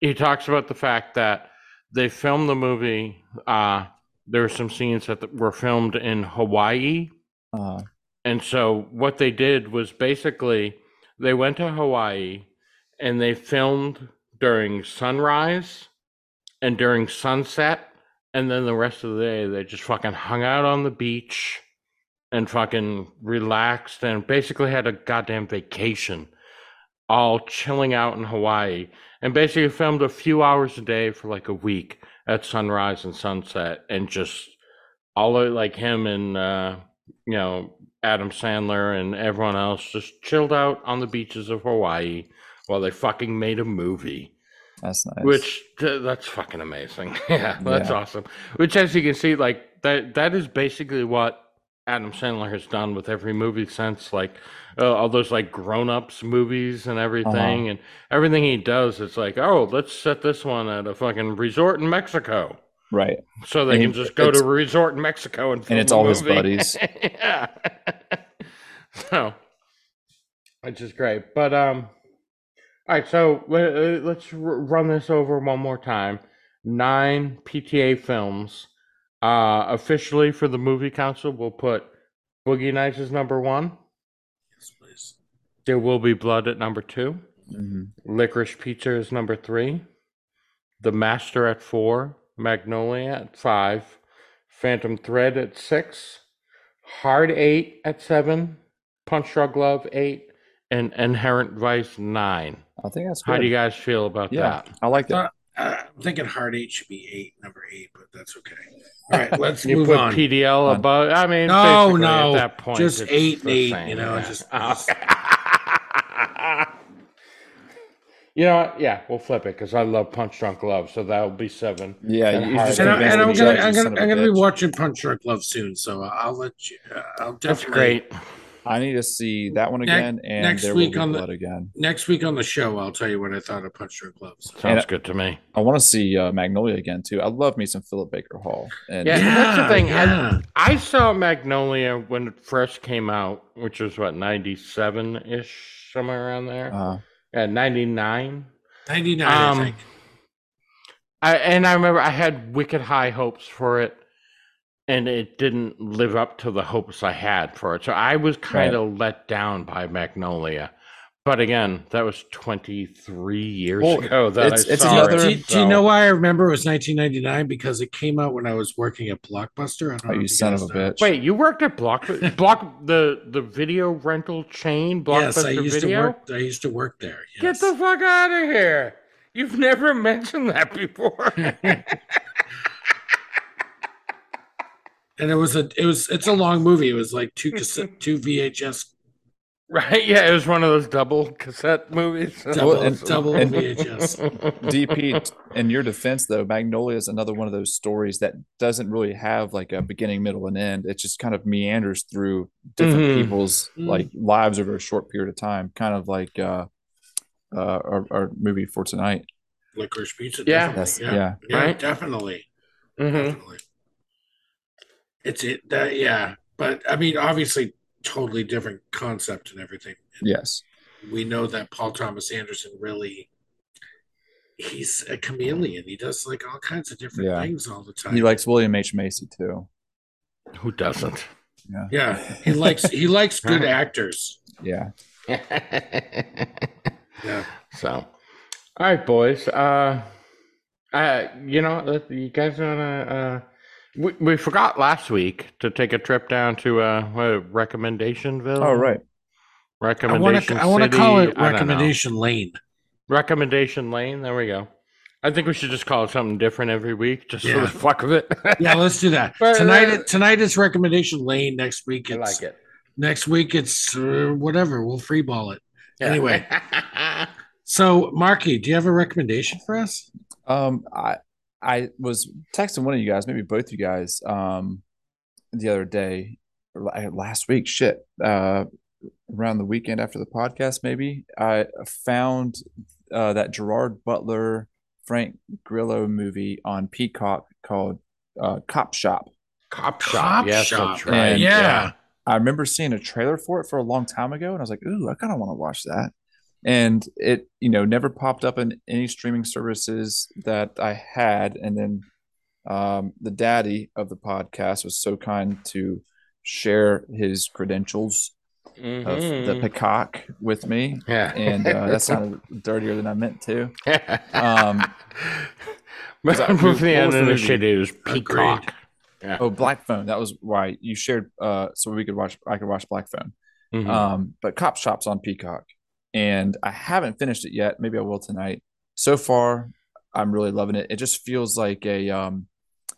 He talks about the fact that they filmed the movie. Uh, there were some scenes that were filmed in Hawaii, Uh, and so what they did was basically they went to Hawaii and they filmed during sunrise and during sunset. And then the rest of the day, they just fucking hung out on the beach and fucking relaxed and basically had a goddamn vacation, all chilling out in Hawaii. And basically filmed a few hours a day for like a week at sunrise and sunset and just all of like him and, uh, you know, Adam Sandler and everyone else just chilled out on the beaches of Hawaii while they fucking made a movie. that's nice. Which that's fucking amazing. yeah, that's Yeah. awesome. Which, as you can see, like that that is basically what Adam Sandler has done with every movie since, like uh, all those like grown ups movies and everything, and everything he does. It's like, oh, let's set this one at a fucking resort in Mexico. right. So they And can he- just go to a resort in Mexico and film it's all his buddies. yeah. so, which is great. But um, all right. So let, uh, let's r- run this over one more time. Nine PTA films. Uh, officially for the movie council, we'll put Boogie Nights as number one. Yes, please. There will be blood at number two. Mhm. Licorice Pizza is number three. The Master at four. Magnolia at five. Phantom Thread at six. Hard eight at seven. Punch Drunk Love eight. And Inherent Vice nine. I think that's How do you guys feel about yeah, that? I like that. Uh, I'm thinking Hard Eight should be eight, number eight, but that's okay. All right, let's You move put on. PDL above. I mean, No, no, At that point, just it's eight and eight, same, you know, yeah. just- Oh. just- you know what? Yeah, we'll flip it because I love Punch Drunk Love, so that'll be seven. Yeah, and you hard just and, I, and I'm gonna, you I'm gonna, of a I'm gonna be watching Punch Drunk Love soon, so I'll let you. Uh, I'll That's definitely. great. I need to see that one Ne- again, and next there week will on be the- again. Next week on the show, I'll tell you what I thought of Punch Drunk Love. So. Sounds And- good to me. I want to see uh, Magnolia again too. I love me some Philip Baker Hall. And Yeah, that's the thing. I- Yeah. I saw Magnolia when it first came out, which was what ninety seven ish, somewhere around there. uh, At ninety nine. 99, Um, I think. I and I remember I had wicked high hopes for it, and it didn't live up to the hopes I had for it. So I was kind of let down by Magnolia. But again, that was twenty three years Well, ago that it's- I it's saw another- it. Do, do so- you know why I remember it was 1999? Because it came out when I was working at Blockbuster. I don't Oh, know you if son of a know. bitch. Wait, you worked at Block Block the the video rental chain Blockbuster Yes, I used Video? to work. I used to work there. Get the fuck out of here! You've never mentioned that before. and it was a. It was. It's a long movie. It was like two cassette, two VHS, right? Yeah, it was one of those double cassette movies. double, Well, and- double and- VHS. DP, in your defense though, Magnolia is another one of those stories that doesn't really have like a beginning, middle, and end. It just kind of meanders through different Mhm. people's Mm. like lives over a short period of time, kind of like uh, uh, our, our movie for tonight. Licorice Pizza. Yeah. definitely. That's yeah, yeah. yeah, Right? definitely, Mhm. definitely. It's it that yeah, but I mean, obviously, totally different concept and everything. Yes. We know that Paul Thomas Anderson really. He's a chameleon. He does like all kinds of different Yeah. things all the time. He likes William H. Macy too. Who doesn't? Yeah. yeah, he likes he likes good actors. Yeah. Yeah. So, all right, boys. Uh, uh, you know, you guys wanna? Uh, we, we forgot last week to take a trip down to uh, what, Recommendationville. Oh right. Recommendation. I want to call it I don't know. recommendation lane. Recommendation Lane. There we go. I think we should just call it something different every week, just for Yeah. the fuck of it. Yeah, let's do that But, uh, tonight. Tonight is recommendation lane. Next week I it's like it. next week it's uh, whatever. We'll free ball it. Yeah. Anyway. So, Marky, do you have a recommendation for us? Um, I I was texting one of you guys, maybe both of you guys, um, the other day, last week. Shit, uh, around the weekend after the podcast, maybe I found uh, that Gerard Butler, Frank Grillo movie on Peacock called uh, Cop Shop. Cop shop. Cop yes, Shop. right. And- yeah. I remember seeing a trailer for it for a long time ago, and I was like, "Ooh, I kind of want to watch that." And it, you know, never popped up in any streaming services that I had. And then um, the daddy of the podcast was so kind to share his credentials of the Mhm. Peacock with me, yeah. and uh, that sounded dirtier than I meant to. Um, but that- the what was the movie? initiative Peacock. Oh, Black Phone. That was why you shared, uh, so we could watch. I could watch Black Phone. Mhm. Um, but Cop Shop's on Peacock, and I haven't finished it yet. Maybe I will tonight. So far, I'm really loving it. It just feels like a um,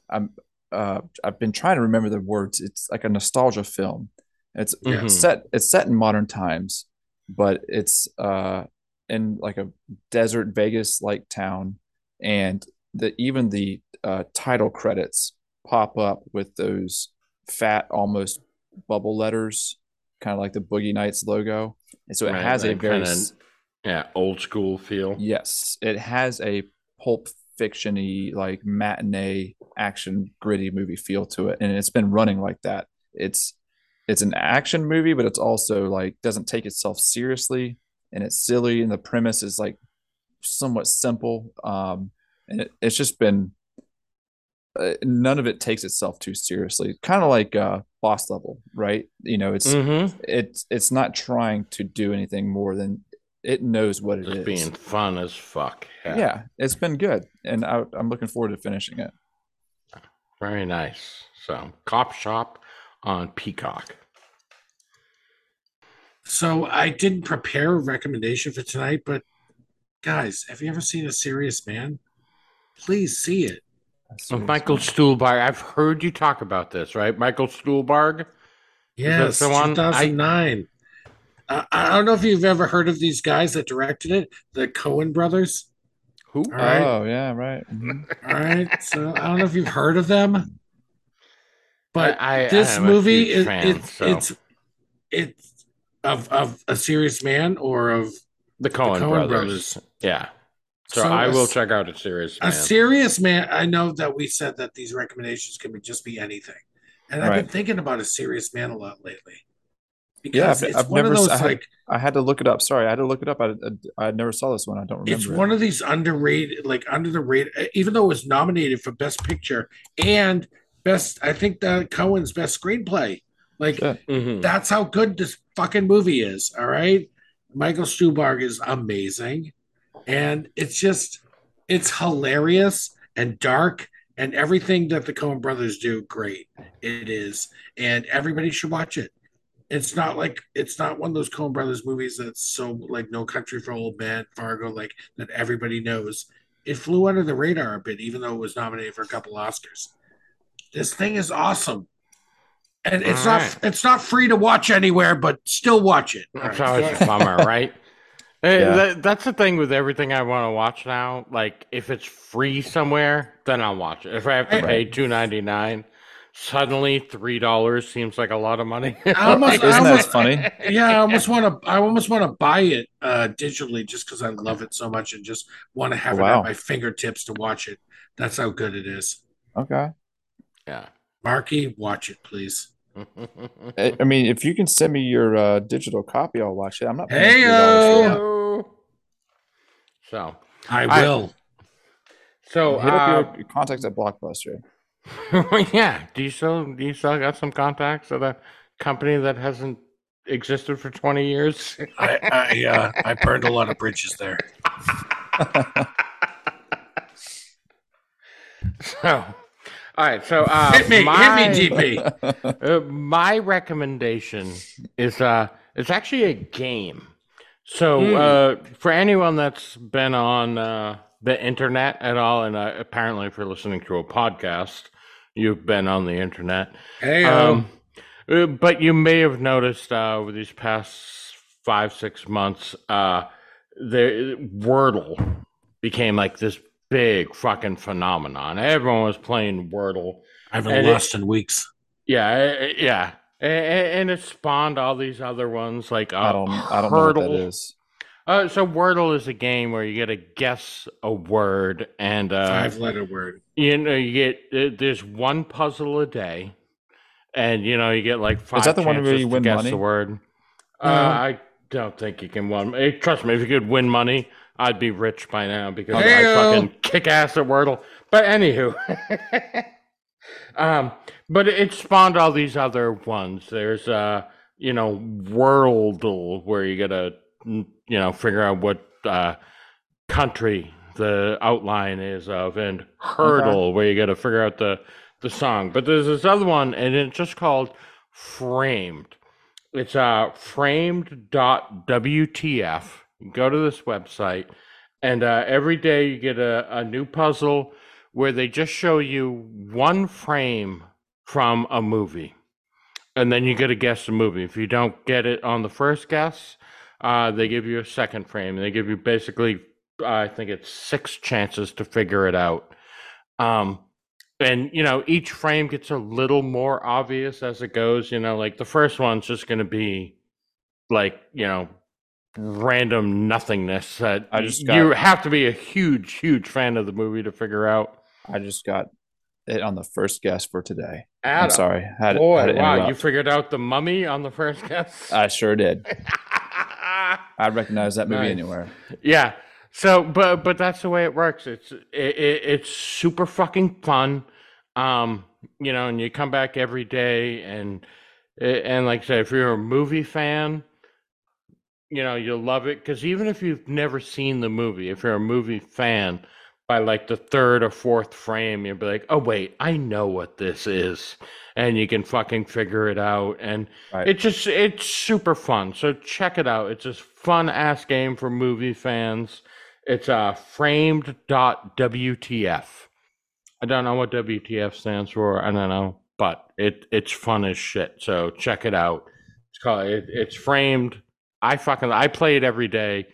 I'm uh, I've been trying to remember the words. It's like a nostalgia film. It's Mhm. set. It's set in modern times, but it's uh in like a desert Vegas like town, and the even the uh, title credits pop up with those fat almost bubble letters kind of like the Boogie Nights logo. And so it Right, has a very kinda- yeah, old school feel. yes, it has a pulp fiction-y like matinee action gritty movie feel to it and it's been running like that. It's it's an action movie but it's also like doesn't take itself seriously and it's silly and the premise is like somewhat simple um and it, it's just been uh, none of it takes itself too seriously kind of like uh boss level right you know it's Mm-hmm. it's it's not trying to do anything more than it knows what it is. Just being fun as fuck. yeah. it's been good, and I, I'm looking forward to finishing it. Very nice. So, Cop Shop on Peacock. So I didn't prepare a recommendation for tonight, but guys, have you ever seen A Serious Man? Please see it. With Michael Stuhlbarg. I've heard you talk about this, right? Michael Stuhlbarg. Yes, the? I- 2009. I, I don't know if you've ever heard of these guys that directed it, the Coen brothers. Who? All right. Oh yeah, right. Mhm. All right. So I don't know if you've heard of them, but I- I this am movie is fan, it's so. it's it's of of a serious man or of The Cohen, Coen brothers. brothers. Yeah. So, So I a will s- check out a serious a man. serious man. I know that we said that these recommendations can be just be anything, and I've been thinking about a serious man a lot lately Yeah, I've- it's I've one never of those I had- like I had to look it up. Sorry, I had to look it up. I I, I never saw this one. I don't remember. it's it. one of these underrated, like under the rate, even though it was nominated for best picture and best, I think the Coen's best screenplay. Like Yeah. Mhm. that's how good this fucking movie is. All right, Michael Stuhlbarg is amazing, and it's just it's hilarious and dark and everything that the Coen brothers do. Great, it is, and everybody should watch it. It's not like it's not one of those Coen brothers movies that's so like No Country for Old Men, Fargo, like that everybody knows. It flew under the radar a bit, even though it was nominated for a couple Oscars. This thing is awesome. And it's All not right. it's not free to watch anywhere, but still watch it. That's right. always a bummer, right? Eh, Yeah. that- that's the thing with everything I want to watch now. Like, if it's free somewhere, then I'll watch it. If I have to Right. pay two ninety nine, suddenly three dollars seems like a lot of money. I almost- Isn't that almost- funny? yeah, I almost want to. I almost want to buy it uh, digitally just because I love it so much and just want to have Oh, it wow. at my fingertips to watch it. That's how good it is. Okay. yeah, Marky, watch it, please. I I mean, if you can send me your uh, digital copy, I'll watch it. I'm not. paying $3 Hey-o! for that. Hello. So, I I- will. so Hit uh, up your contacts at Blockbuster. yeah. Do you still do you still got some contacts at a company that hasn't existed for twenty years? I I, uh, I burned a lot of bridges there. So, all right. So, uh, hit me, my, hit me, DP. Uh, my recommendation is uh, it's actually a game. So, Hmm. uh, for anyone that's been on uh, the internet at all, and uh, apparently if you're listening to a podcast, you've been on the internet. Hey, Um, uh, but you may have noticed uh, over these past five, six months, uh, the Wordle became like this big fucking phenomenon. Everyone was playing Wordle. I haven't and it- lost in weeks. Yeah, uh, yeah. A- a- And it spawned all these other ones like uh, I don't. I don't know what that Heardle. is. Uh, so Wordle is a game where you get to guess a word, and uh, Five letter word. you know you get uh, there's one puzzle a day, and you know you get like five. that the one where chances you to win guess money? The word. Uh, No. I don't think you can win. eh, Trust me, if you could win money, I'd be rich by now because I Heyo. fucking kick ass at Wordle. But anywho, um, but it spawned all these other ones. There's uh, you know, Worldle where you gotta you know figure out what uh country the outline is of, and Heardle where you gotta figure out the the song. But there's this other one, and it's just called Framed. It's uh framed.wtf. Go to this website, and uh, every day you get a, a new puzzle where they just show you one frame from a movie. And then you get to guess the movie. If you don't get it on the first guess, uh, they give you a second frame. They give you basically, I think it's six chances to figure it out. Um, and you know, each frame gets a little more obvious as it goes. You know, like the first one's just going to be like you know random nothingness that I just you have to be a huge, huge fan of the movie to figure out. I just got it on the first guess for today. Adam, I'm sorry. Had, Boy, had wow, you figured out the mummy on the first guess. I sure did. I recognize that movie Nice. anywhere. yeah. So, but but that's the way it works. It's it, it, it's super fucking fun. Um, you know, and you come back every day, and and like I said, if you're a movie fan, you know you'll love it because even if you've never seen the movie, if you're a movie fan, by like the third or fourth frame, you'll be like, oh wait, I know what this is, and you can fucking figure it out, and Right. it's just it's super fun. So check it out. It's a fun ass game for movie fans. It's a uh framed.wtf. I don't know what WTF stands for. I don't know, but it it's fun as shit. So check it out. It's called it, it's framed. I fucking I play it every day.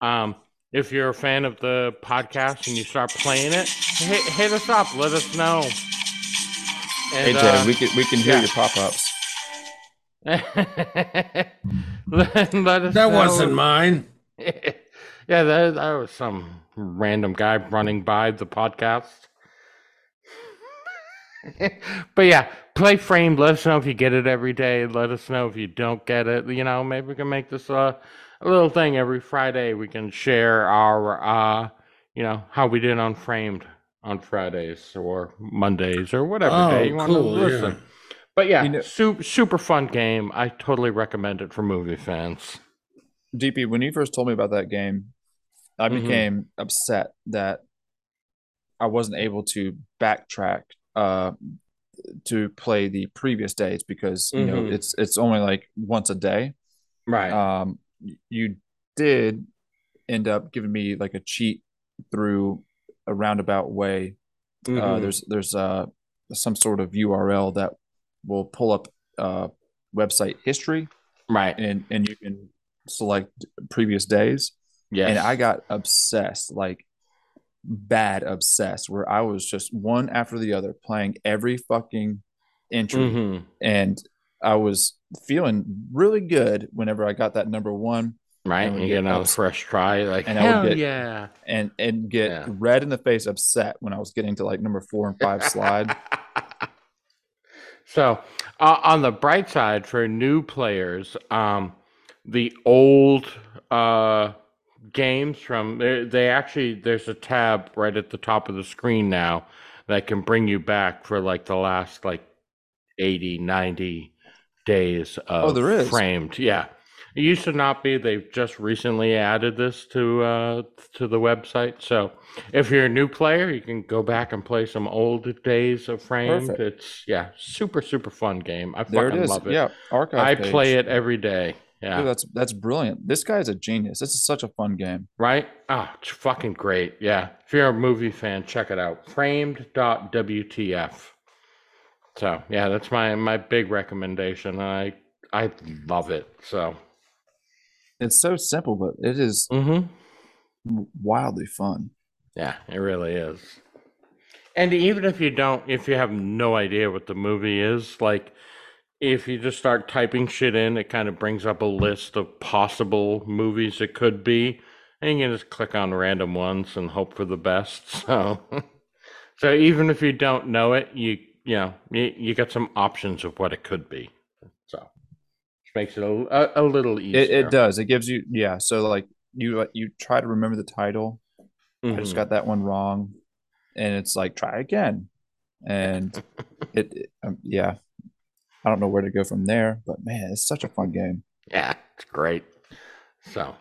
Um, if you're a fan of the podcast and you start playing it, hit, hit us up. Let us know. And, AJ, uh, we can we can hear yeah. your pop ups. let, let That know. wasn't mine. yeah, that, that was some random guy running by the podcast. but yeah, play framed. Let us know if you get it every day. Let us know if you don't get it. You know, maybe we can make this a, a little thing every Friday. We can share our, uh, you know, how we did on framed on Fridays or Mondays or whatever Oh, day you want cool, to yeah. But yeah, You know- super super fun game. I totally recommend it for movie fans. DP, when you first told me about that game, I Mhm. became upset that I wasn't able to backtrack uh, to play the previous days because you know Mhm. it's it's only like once a day. Right. Um, you did end up giving me like a cheat through a roundabout way. Uh, Mhm. there's there's uh some sort of URL that will pull up uh website history right. and and you can select previous days Yeah. and I got obsessed, like bad obsessed, where I was just one after the other playing every fucking entry, Mhm. and I was feeling really good whenever I got that number one, Right. and we You get get another fresh try. Like, and I would get- yeah. and and get Yeah. red in the face, upset when I was getting to like number four and five slide. So, uh, on the bright side, for new players, um, the old uh, games from they, they actually there's a tab right at the top of the screen now that can bring you back for like the last like 80 90 days of Oh, there is? framed yeah it used to not be they've just recently added this to uh to the website so if you're a new player you can go back and play some old days of framed Perfect. it's yeah super super fun game i There fucking love it Yeah, archive. i page. play it every day yeah Dude, that's that's brilliant. This guy's a genius. This is such a fun game. Right? Oh, it's fucking great. Yeah. If you're a movie fan, check it out. Framed.wtf. So yeah, that's my my big recommendation. I I love it. So It's so simple, but it is mm-hmm. wildly fun. yeah, it really is. And even if you don't, if you have no idea what the movie is, like if you just start typing shit in, it kind of brings up a list of possible movies it could be, and you can just click on random ones and hope for the best. So, so even if you don't know it, you you know you, you got some options of what it could be. So, which makes it a, a, a little easier. It, it does. It gives you yeah. So like you you try to remember the title. I just Mhm. got that one wrong, and it's like try again, and it, it- um, yeah. I don't know where to go from there, but man, it's such a fun game. Yeah, it's great. So,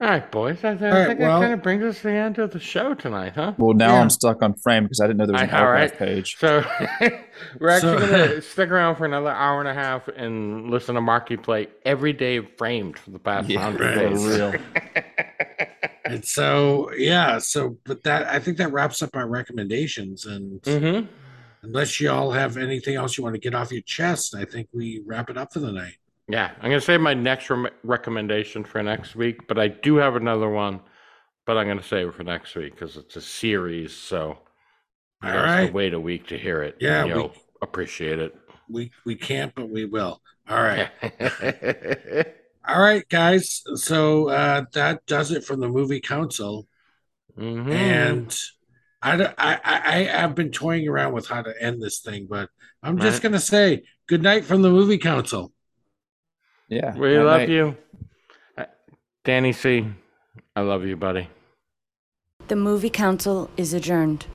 all right, boys. I, th- I All right, think well- that kind of brings us to the end of the show tonight, huh? Well, now Yeah. I'm stuck on frame because I didn't know there was I an know, archive right? page. So we're actually So- gonna stick around for another hour and a half and listen to Marky play every day framed for the past Yeah, hundred right. for days. real. And so, yeah, so, but that, I think that wraps up our recommendations. And mm-hmm. Unless you all have anything else you want to get off your chest, I think we wrap it up for the night. Yeah, I'm gonna save my next rem- recommendation for next week, but I do have another one, but I'm gonna save it for next week because it's a series. So All right. wait a week to hear it. Yeah, and we- appreciate it. We, we can't, but we will. All right. All right, guys. So uh, that does it from the movie council. Mhm. And I, don't- I, I, I have been toying around with how to end this thing, but I'm just Right. going to say good night from the movie council. Yeah. we Night, love night. you, Uh, Danny C. I love you, buddy. The movie council is adjourned.